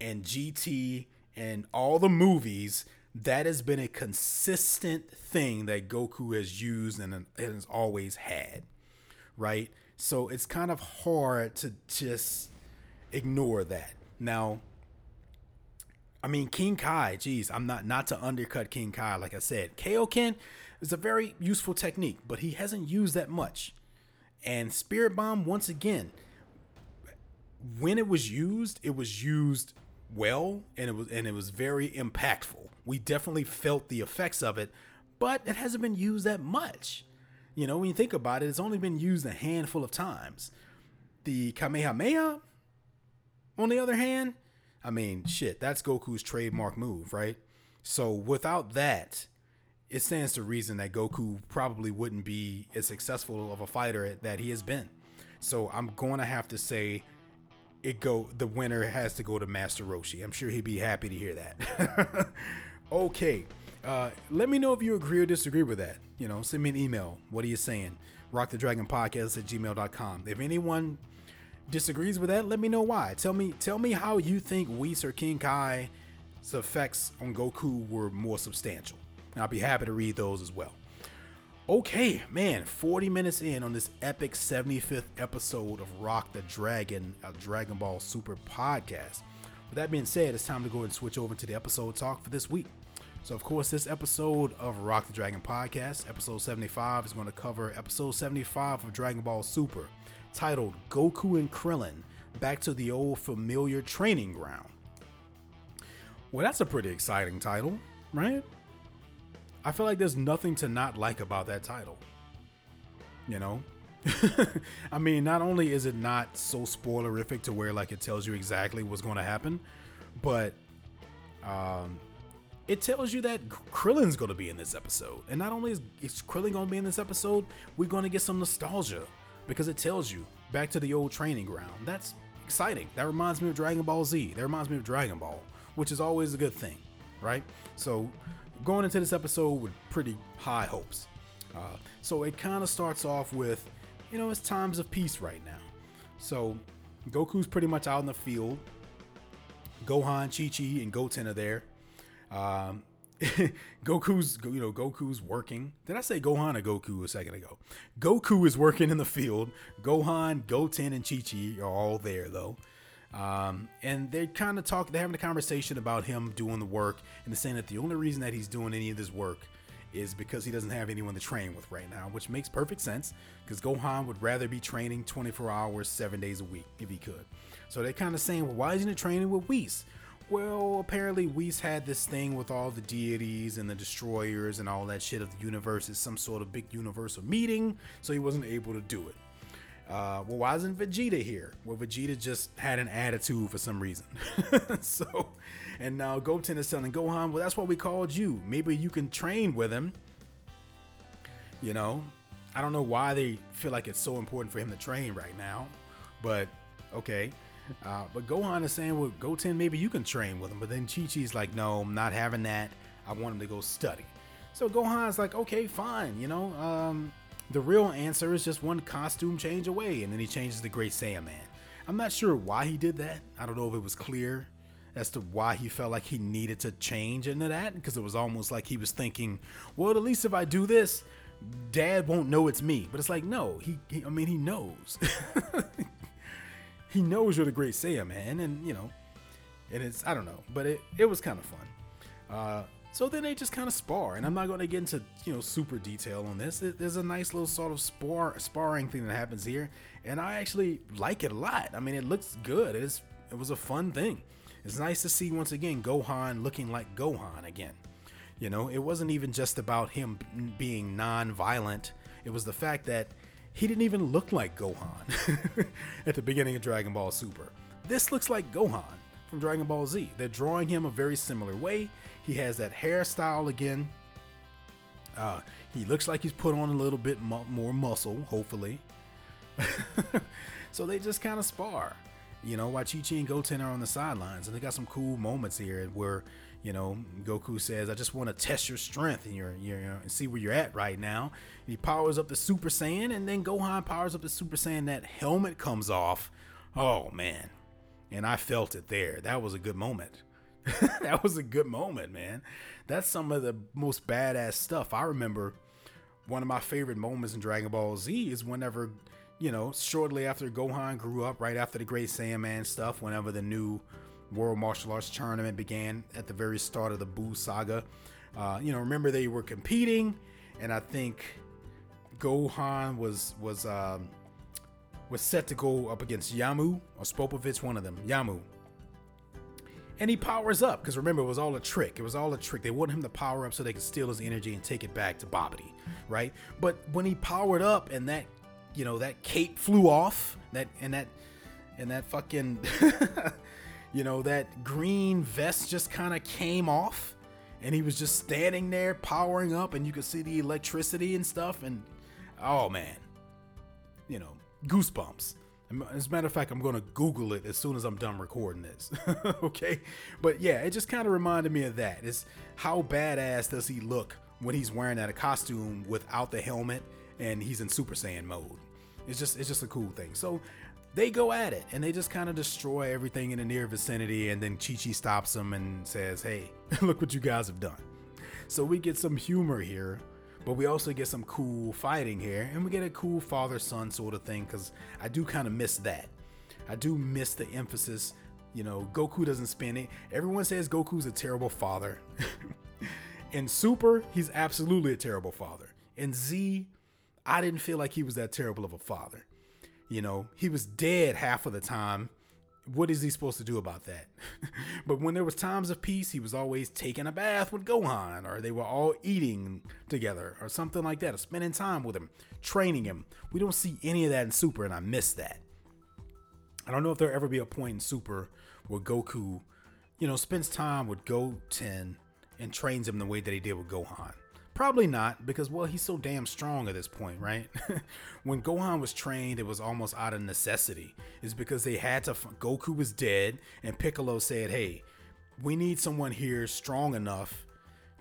and GT and all the movies, that has been a consistent thing that Goku has used and has always had, right? So it's kind of hard to just ignore that. Now, I mean King Kai, geez, I'm not not to undercut King Kai, like I said. Kaioken is a very useful technique, but he hasn't used that much. And Spirit Bomb, once again, when it was used, it was used well and it was and it was very impactful. We definitely felt the effects of it, but it hasn't been used that much. You know, when you think about it, it's only been used a handful of times. The Kamehameha, on the other hand, I mean, shit, that's Goku's trademark move, right? So without that, it stands to reason that Goku probably wouldn't be as successful of a fighter that he has been. So I'm going to have to say it go the winner has to go to Master Roshi. I'm sure he'd be happy to hear that. okay. Uh, let me know if you agree or disagree with that. You know, send me an email. What are you Saiyan? Rock the Dragon Podcast at gmail.com. If anyone disagrees with that, let me know why. Tell me tell me how you think Whis or King Kai's effects on Goku were more substantial. And I'll be happy to read those as well. Okay, man, 40 minutes in on this epic 75th episode of Rock the Dragon, a Dragon Ball Super podcast. With that being said, it's time to go and switch over to the episode talk for this week. So, of course, this episode of Rock the Dragon podcast, episode 75, is going to cover episode 75 of Dragon Ball Super, titled Goku and Krillin Back to the Old Familiar Training Ground. Well, that's a pretty exciting title, right? I feel like there's nothing to not like about that title. You know? I mean, not only is it not so spoilerific to where like it tells you exactly what's going to happen, but um it tells you that Krillin's going to be in this episode. And not only is, is Krillin going to be in this episode, we're going to get some nostalgia because it tells you back to the old training ground. That's exciting. That reminds me of Dragon Ball Z. That reminds me of Dragon Ball, which is always a good thing, right? So going into this episode with pretty high hopes. Uh, so it kind of starts off with, you know, it's times of peace right now. So Goku's pretty much out in the field. Gohan, Chi Chi, and Goten are there. Um, Goku's, you know, Goku's working. Did I say Gohan or Goku a second ago? Goku is working in the field. Gohan, Goten, and Chi Chi are all there though. Um, and they're kind of talk, they're having a conversation about him doing the work and they're saying that the only reason that he's doing any of this work is because he doesn't have anyone to train with right now, which makes perfect sense because Gohan would rather be training 24 hours, seven days a week if he could. So they're kind of saying, well, why isn't he training with Whis? Well, apparently Whis had this thing with all the deities and the destroyers and all that shit of the universe is some sort of big universal meeting, so he wasn't able to do it. Uh, well, why isn't Vegeta here? Well, Vegeta just had an attitude for some reason. so, and now Goten is telling Gohan, well, that's why we called you. Maybe you can train with him. You know, I don't know why they feel like it's so important for him to train right now, but okay. Uh, but Gohan is saying, well, Goten, maybe you can train with him. But then Chi Chi's like, no, I'm not having that. I want him to go study. So Gohan's like, okay, fine. You know, um, the real answer is just one costume change away, and then he changes the Great Saiyaman. I'm not sure why he did that. I don't know if it was clear as to why he felt like he needed to change into that, because it was almost like he was thinking, well, at least if I do this, Dad won't know it's me. But it's like, no, he, he I mean, he knows. he knows you're the Great Saiyaman, and you know, and it's I don't know, but it it was kind of fun. Uh, so then they just kind of spar, and I'm not going to get into you know super detail on this. There's a nice little sort of spar sparring thing that happens here, and I actually like it a lot. I mean, it looks good. It's it was a fun thing. It's nice to see once again Gohan looking like Gohan again. You know, it wasn't even just about him being non-violent. It was the fact that he didn't even look like Gohan at the beginning of Dragon Ball Super. This looks like Gohan from Dragon Ball Z. They're drawing him a very similar way. He has that hairstyle again. Uh, he looks like he's put on a little bit mu- more muscle, hopefully. so they just kind of spar, you know, while Chi Chi and Goten are on the sidelines. And they got some cool moments here where, you know, Goku says, I just want to test your strength and your, your, and see where you're at right now. He powers up the Super Saiyan, and then Gohan powers up the Super Saiyan. That helmet comes off. Oh, man. And I felt it there. That was a good moment. that was a good moment, man. That's some of the most badass stuff. I remember one of my favorite moments in Dragon Ball Z is whenever, you know, shortly after Gohan grew up, right after the Great Saiyaman stuff, whenever the new World Martial Arts Tournament began at the very start of the Buu saga. Uh, you know, remember they were competing, and I think Gohan was was um, was set to go up against Yamu or Spopovich, one of them, Yamu and he powers up because remember it was all a trick it was all a trick they wanted him to power up so they could steal his energy and take it back to Babidi right but when he powered up and that you know that cape flew off that and that and that fucking you know that green vest just kind of came off and he was just standing there powering up, and you could see the electricity and stuff. And oh man, you know, goosebumps. As a matter of fact, I'm going to Google it as soon as I'm done recording this. okay. But yeah, it just kind of reminded me of that. It's how badass does he look when he's wearing that costume without the helmet and he's in Super Saiyan mode. It's just it's just a cool thing. So they go at it and they just kind of destroy everything in the near vicinity and then Chi Chi stops them and says, "Hey, look what you guys have done." So we get some humor here but we also get some cool fighting here, and we get a cool father son sort of thing because I do kind of miss that. I do miss the emphasis. You know, Goku doesn't spin it. Everyone says Goku's a terrible father. In Super, he's absolutely a terrible father. In Z, I didn't feel like he was that terrible of a father. You know, he was dead half of the time what is he supposed to do about that? but when there was times of peace, he was always taking a bath with Gohan, or they were all eating together, or something like that, or spending time with him, training him. We don't see any of that in Super, and I miss that. I don't know if there'll ever be a point in Super where Goku, you know, spends time with Goten and trains him the way that he did with Gohan. Probably not, because well, he's so damn strong at this point, right? when Gohan was trained, it was almost out of necessity. It's because they had to. Goku was dead, and Piccolo said, "Hey, we need someone here strong enough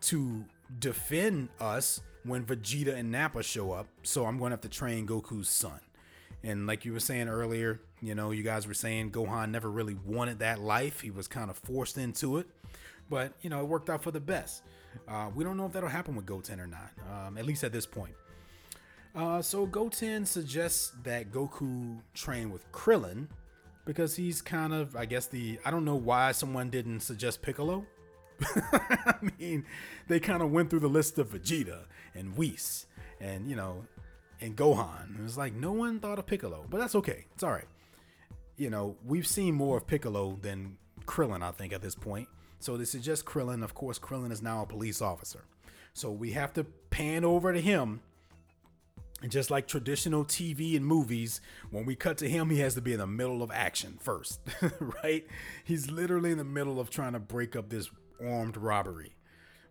to defend us when Vegeta and Nappa show up. So I'm going to have to train Goku's son." And like you were saying earlier, you know, you guys were saying Gohan never really wanted that life. He was kind of forced into it, but you know, it worked out for the best. Uh, we don't know if that'll happen with Goten or not, um, at least at this point. Uh, so Goten suggests that Goku train with Krillin because he's kind of, I guess, the. I don't know why someone didn't suggest Piccolo. I mean, they kind of went through the list of Vegeta and Whis and, you know, and Gohan. It was like no one thought of Piccolo, but that's okay. It's all right. You know, we've seen more of Piccolo than Krillin, I think, at this point. So this is just Krillin. Of course, Krillin is now a police officer. So we have to pan over to him. And just like traditional TV and movies, when we cut to him, he has to be in the middle of action first, right? He's literally in the middle of trying to break up this armed robbery.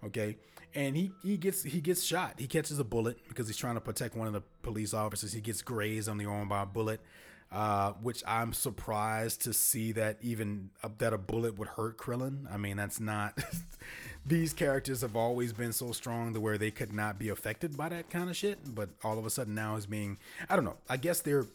Okay. And he, he gets he gets shot. He catches a bullet because he's trying to protect one of the police officers. He gets grazed on the arm by a bullet uh, which I'm surprised to see that even uh, that a bullet would hurt Krillin. I mean, that's not. these characters have always been so strong to where they could not be affected by that kind of shit. But all of a sudden now is being. I don't know. I guess they're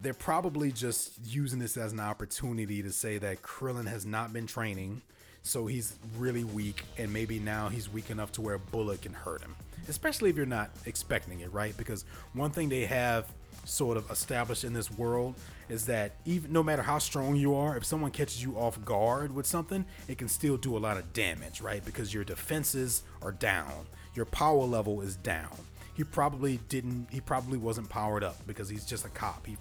they're probably just using this as an opportunity to say that Krillin has not been training, so he's really weak, and maybe now he's weak enough to where a bullet can hurt him. Especially if you're not expecting it, right? Because one thing they have sort of established in this world is that even no matter how strong you are, if someone catches you off guard with something, it can still do a lot of damage, right? Because your defenses are down, your power level is down. He probably didn't, he probably wasn't powered up because he's just a cop. He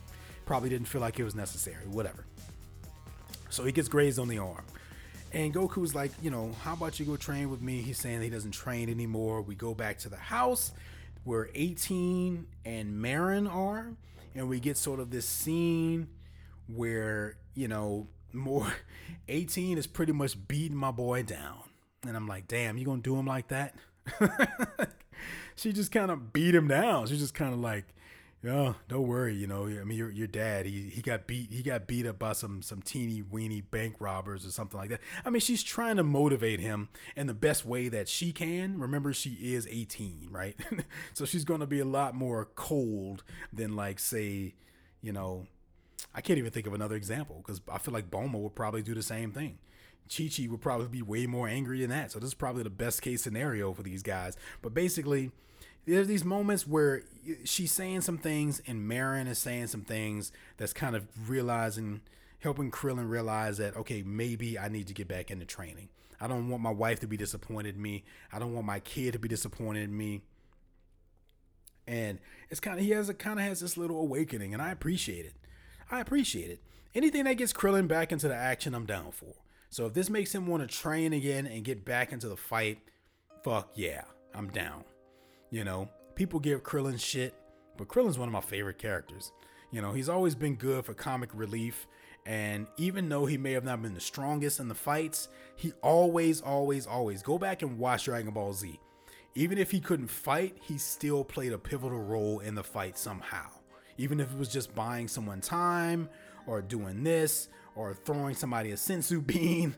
probably didn't feel like it was necessary, whatever. So he gets grazed on the arm. And Goku's like, you know, how about you go train with me? He's saying he doesn't train anymore. We go back to the house where 18 and Marron are, and we get sort of this scene where, you know, more 18 is pretty much beating my boy down. And I'm like, damn, you gonna do him like that? she just kind of beat him down. She's just kind of like, yeah, don't worry. You know, I mean, your your dad, he he got beat he got beat up by some some teeny weeny bank robbers or something like that. I mean, she's trying to motivate him in the best way that she can. Remember, she is 18, right? so she's going to be a lot more cold than like say, you know, I can't even think of another example because I feel like Bulma would probably do the same thing. Chi Chi would probably be way more angry than that. So this is probably the best case scenario for these guys. But basically, there's these moments where she's saying some things and Marron is saying some things that's kind of realizing helping Krillin realize that okay maybe I need to get back into training. I don't want my wife to be disappointed in me. I don't want my kid to be disappointed in me. And it's kind of he has a kind of has this little awakening and I appreciate it. I appreciate it. Anything that gets Krillin back into the action I'm down for. So if this makes him want to train again and get back into the fight, fuck yeah, I'm down. You know, people give Krillin shit, but Krillin's one of my favorite characters. You know, he's always been good for comic relief, And even though he may have not been the strongest in the fights, he always, always, always go back and watch Dragon Ball Z. Even if he couldn't fight, he still played a pivotal role in the fight somehow. Even if it was just buying someone time or doing this or throwing somebody a senzu bean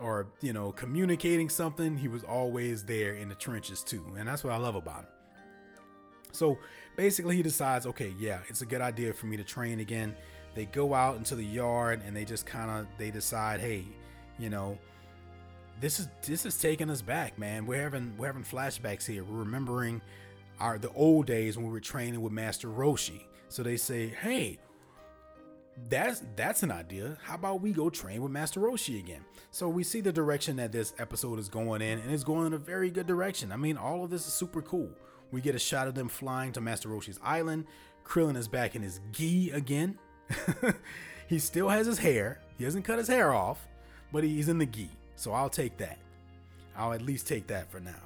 or, you know, communicating something, he was always there in the trenches too. And that's what I love about him. So basically, he decides, okay, yeah, it's a good idea for me to train again. They go out into the yard and they just kind of they decide, hey, you know, this is this is taking us back, man. We're having we're having flashbacks here. We're remembering our the old days when we were training with Master Roshi. So they say, hey, that's that's an idea. How about we go train with Master Roshi again? So we see the direction that this episode is going in, and it's going in a very good direction. I mean, all of this is super cool. We get a shot of them flying to Master Roshi's island. Krillin is back in his gi again. he still has his hair. He hasn't cut his hair off, but he's in the gi. So I'll take that. I'll at least take that for now.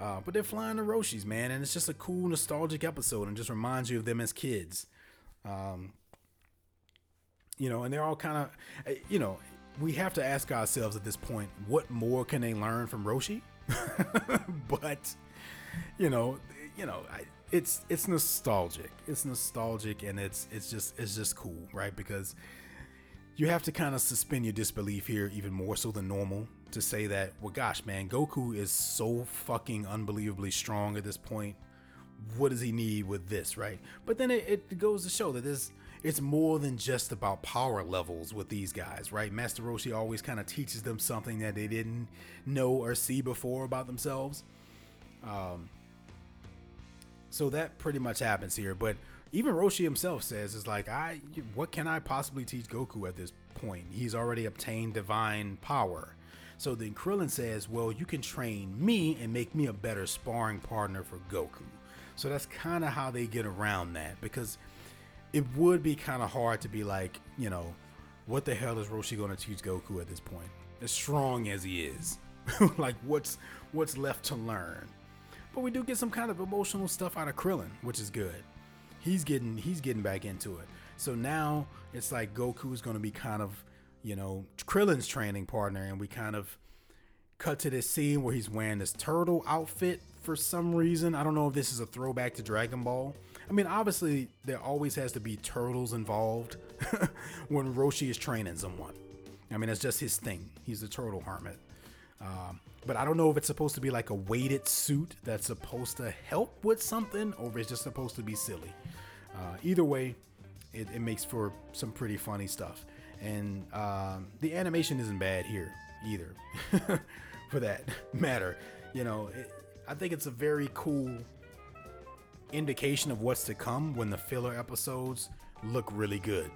Uh, but they're flying to Roshi's, man, and it's just a cool, nostalgic episode and just reminds you of them as kids. Um, you know, and they're all kind of, eh, you know, we have to ask ourselves at this point, what more can they learn from Roshi? but, you know, you know, I, it's it's nostalgic. It's nostalgic, and it's it's just it's just cool, right? Because you have to kind of suspend your disbelief here even more so than normal to say that, well, gosh, man, Goku is so fucking unbelievably strong at this point. What does he need with this, right? But then it, it goes to show that this it's more than just about power levels with these guys, right? Master Roshi always kind of teaches them something that they didn't know or see before about themselves. Um, so that pretty much happens here. But even Roshi himself says, "Is like I, what can I possibly teach Goku at this point? He's already obtained divine power." So then Krillin says, "Well, you can train me and make me a better sparring partner for Goku." So that's kind of how they get around that because it would be kind of hard to be like, you know, what the hell is Roshi going to teach Goku at this point? As strong as he is, like what's what's left to learn? But we do get some kind of emotional stuff out of Krillin, which is good. He's getting he's getting back into it. So now it's like Goku's going to be kind of, you know, Krillin's training partner and we kind of cut to this scene where he's wearing this turtle outfit for some reason. I don't know if this is a throwback to Dragon Ball. I mean, obviously there always has to be turtles involved when Roshi is training someone. I mean, it's just his thing. He's a turtle hermit. Um, but I don't know if it's supposed to be like a weighted suit that's supposed to help with something or if it's just supposed to be silly. Uh, either way, it, it, makes for some pretty funny stuff. And um, the animation isn't bad here either, for that matter. You know, it, I think it's a very cool indication of what's to come when the filler episodes look really good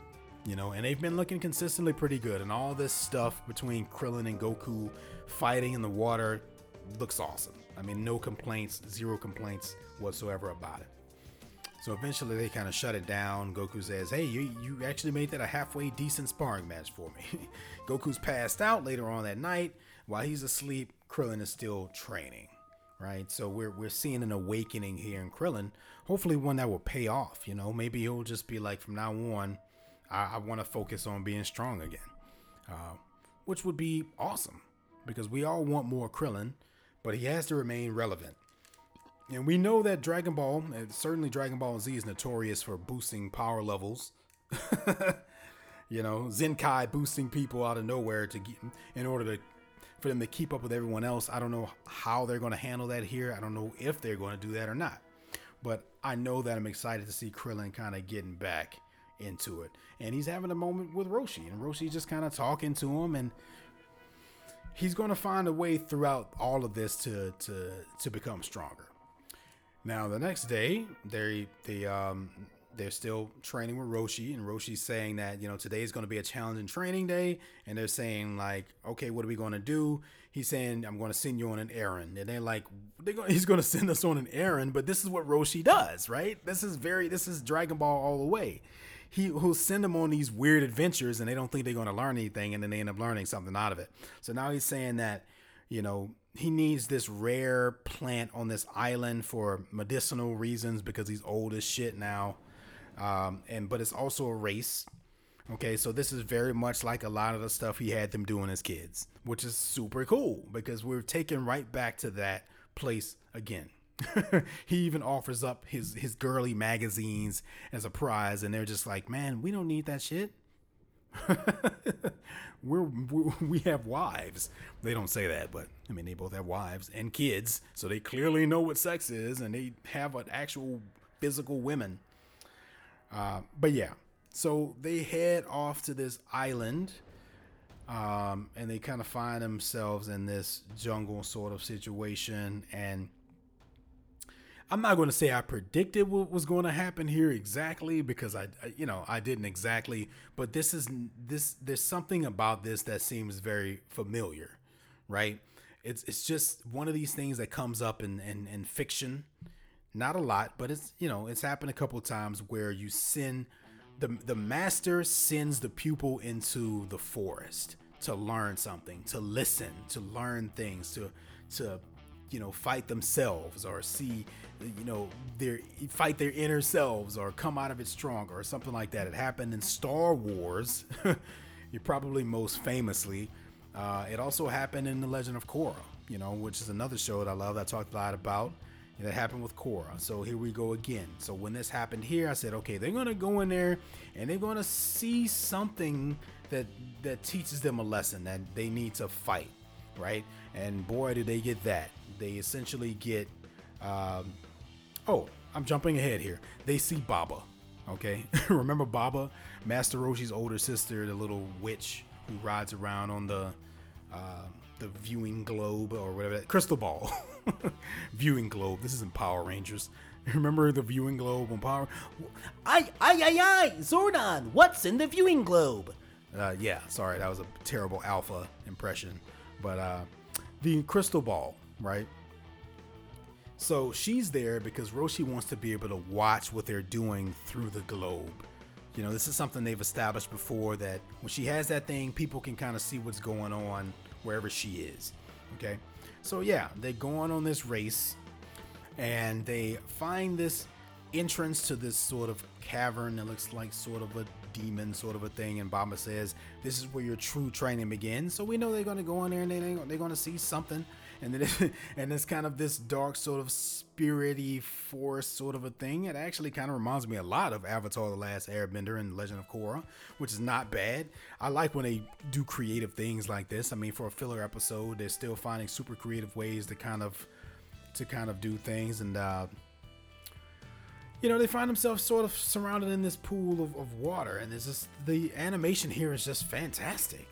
you know, and they've been looking consistently pretty good. And all this stuff between Krillin and Goku fighting in the water looks awesome. I mean, no complaints, zero complaints whatsoever about it. So eventually they kind of shut it down. Goku says, Hey, you, you actually made that a halfway decent sparring match for me. Goku's passed out later on that night. While he's asleep, Krillin is still training. Right? So we're, we're seeing an awakening here in Krillin. Hopefully, one that will pay off. You know, maybe he'll just be like, from now on, I, I want to focus on being strong again, uh, which would be awesome because we all want more Krillin, but he has to remain relevant. And we know that Dragon Ball, and certainly Dragon Ball Z, is notorious for boosting power levels. you know, Zenkai boosting people out of nowhere to get in order to for them to keep up with everyone else. I don't know how they're going to handle that here. I don't know if they're going to do that or not. But I know that I'm excited to see Krillin kind of getting back into it. And he's having a moment with Roshi, and Roshi's just kind of talking to him, and he's going to find a way throughout all of this to to to become stronger. Now, the next day, they they um they're still training with Roshi, and Roshi's saying that you know today is going to be a challenging training day, and they're saying like, okay, what are we going to do? He's saying I'm going to send you on an errand, and they're like, they're going, he's going to send us on an errand, but this is what Roshi does, right? This is very this is Dragon Ball all the way he who'll send them on these weird adventures and they don't think they're going to learn anything and then they end up learning something out of it. So now he's saying that, you know, he needs this rare plant on this island for medicinal reasons because he's old as shit now. Um, and but it's also a race. Okay, so this is very much like a lot of the stuff he had them doing as kids, which is super cool because we're taken right back to that place again. he even offers up his his girly magazines as a prize, and they're just like, "Man, we don't need that shit. we're, we're we have wives." They don't say that, but I mean, they both have wives and kids, so they clearly know what sex is, and they have an actual physical women. Uh, but yeah, so they head off to this island. Um, and they kind of find themselves in this jungle sort of situation and I'm not going to say I predicted what was going to happen here exactly because I, you know, I didn't exactly, but this is this there's something about this that seems very familiar, right? It's it's just one of these things that comes up in in, in fiction, not a lot, but it's you know it's happened a couple times where you send the the master sends the pupil into the forest to learn something, to listen, to learn things, to to you know fight themselves or see you know their fight their inner selves or come out of it stronger or something like that. It happened in star wars you probably most famously. Uh, it also happened in the legend of korra you know which is another show that i love that i talked a lot about that happened with korra. So here we go again. So when this happened here i said okay they're gonna go in there and they're gonna see something that that teaches them a lesson that they need to fight right? And boy did they get that. They essentially get um, oh i'm jumping ahead here. They see baba okay? Remember baba? Master roshi's older sister the little witch who rides around on the uh, the viewing globe or whatever that crystal ball viewing globe this isn't power rangers remember the viewing globe on power i i i i zordon what's in the viewing globe uh, yeah sorry that was a terrible alpha impression but uh, the crystal ball, right? So she's there because Roshi wants to be able to watch what they're doing through the globe. You know, this is something they've established before that when she has that thing, people can kind of see what's going on wherever she is. Okay. So yeah, they go on on this race and they find this entrance to this sort of cavern that looks like sort of a demon sort of a thing. And Baba says, This is where your true training begins. So we know they're going to go in there and they, they're going to see something. And then, and it's kind of this dark, sort of spirity force sort of a thing. It actually kind of reminds me a lot of Avatar The Last Airbender and Legend of Korra, which is not bad. I like when they do creative things like this. I mean, for a filler episode, they're still finding super creative ways to kind of to kind of do things and uh you know, they find themselves sort of surrounded in this pool of, of water, and there's just the animation here is just fantastic.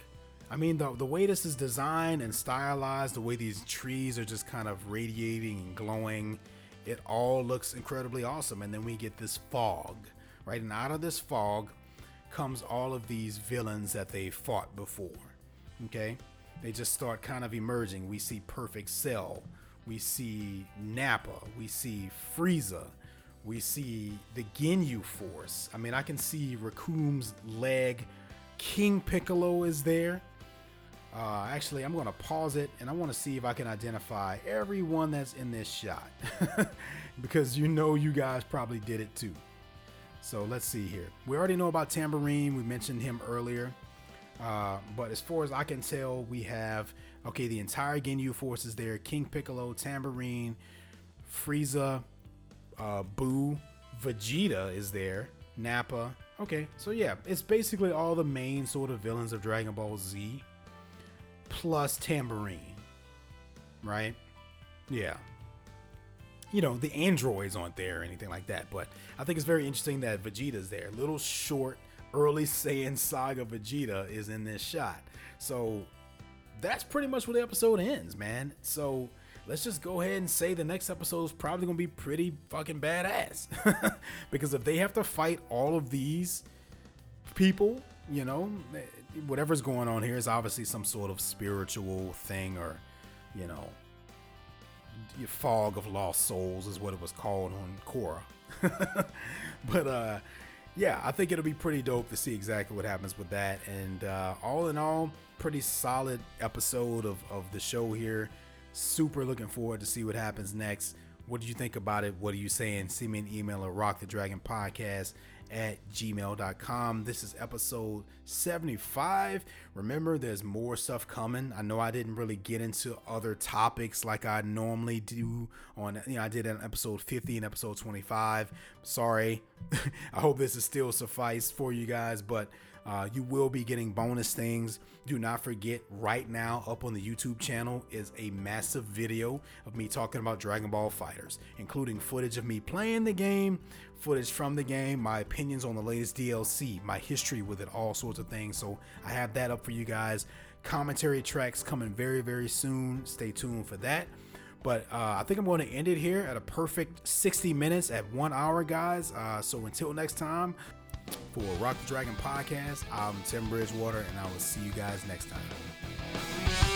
I mean, the, the way this is designed and stylized, the way these trees are just kind of radiating and glowing, it all looks incredibly awesome. And then we get this fog, right? And out of this fog comes all of these villains that they fought before, okay? They just start kind of emerging. We see Perfect Cell, we see Nappa, we see Frieza, we see the Ginyu Force. I mean, I can see Recoome's leg. King Piccolo is there. Uh, actually, I'm going to pause it and I want to see if I can identify everyone that's in this shot. because you know you guys probably did it too. So let's see here. We already know about Tambourine. We mentioned him earlier. Uh, but as far as I can tell, we have okay, the entire Ginyu force is there. King Piccolo, Tambourine, Frieza, uh, Boo, Vegeta is there, Nappa. Okay, so yeah, it's basically all the main sort of villains of Dragon Ball Z, plus Tambourine, right? Yeah. You know, the androids aren't there or anything like that, but I think it's very interesting that Vegeta's there. Little short, early Saiyan saga Vegeta is in this shot. So that's pretty much where the episode ends, man. So let's just go ahead and say the next episode is probably gonna be pretty fucking badass. because if they have to fight all of these people, you know, whatever's going on here is obviously some sort of spiritual thing or, you know, fog of lost souls is what it was called on Korra. but uh yeah, I think it'll be pretty dope to see exactly what happens with that. And uh, all in all, pretty solid episode of, of the show here. Super looking forward to see what happens next. What do you think about it? What are you Saiyan? Send me an email at Rock the Dragon Podcast at gmail.com. This is episode 75. Remember, there's more stuff coming. I know I didn't really get into other topics like I normally do on, you know, I did an episode 50 and episode 25. Sorry. I hope this is still suffice for you guys, but uh, you will be getting bonus things. Do not forget, right now, up on the YouTube channel is a massive video of me talking about Dragon Ball FighterZ, including footage of me playing the game, footage from the game, my opinions on the latest DLC, my history with it, all sorts of things. So I have that up for you guys. Commentary tracks coming very, very soon. Stay tuned for that. But uh, I think I'm going to end it here at a perfect 60 minutes at one hour, guys. Uh, so until next time, for Rock the Dragon podcast, I'm Tim Bridgewater, and I will see you guys next time.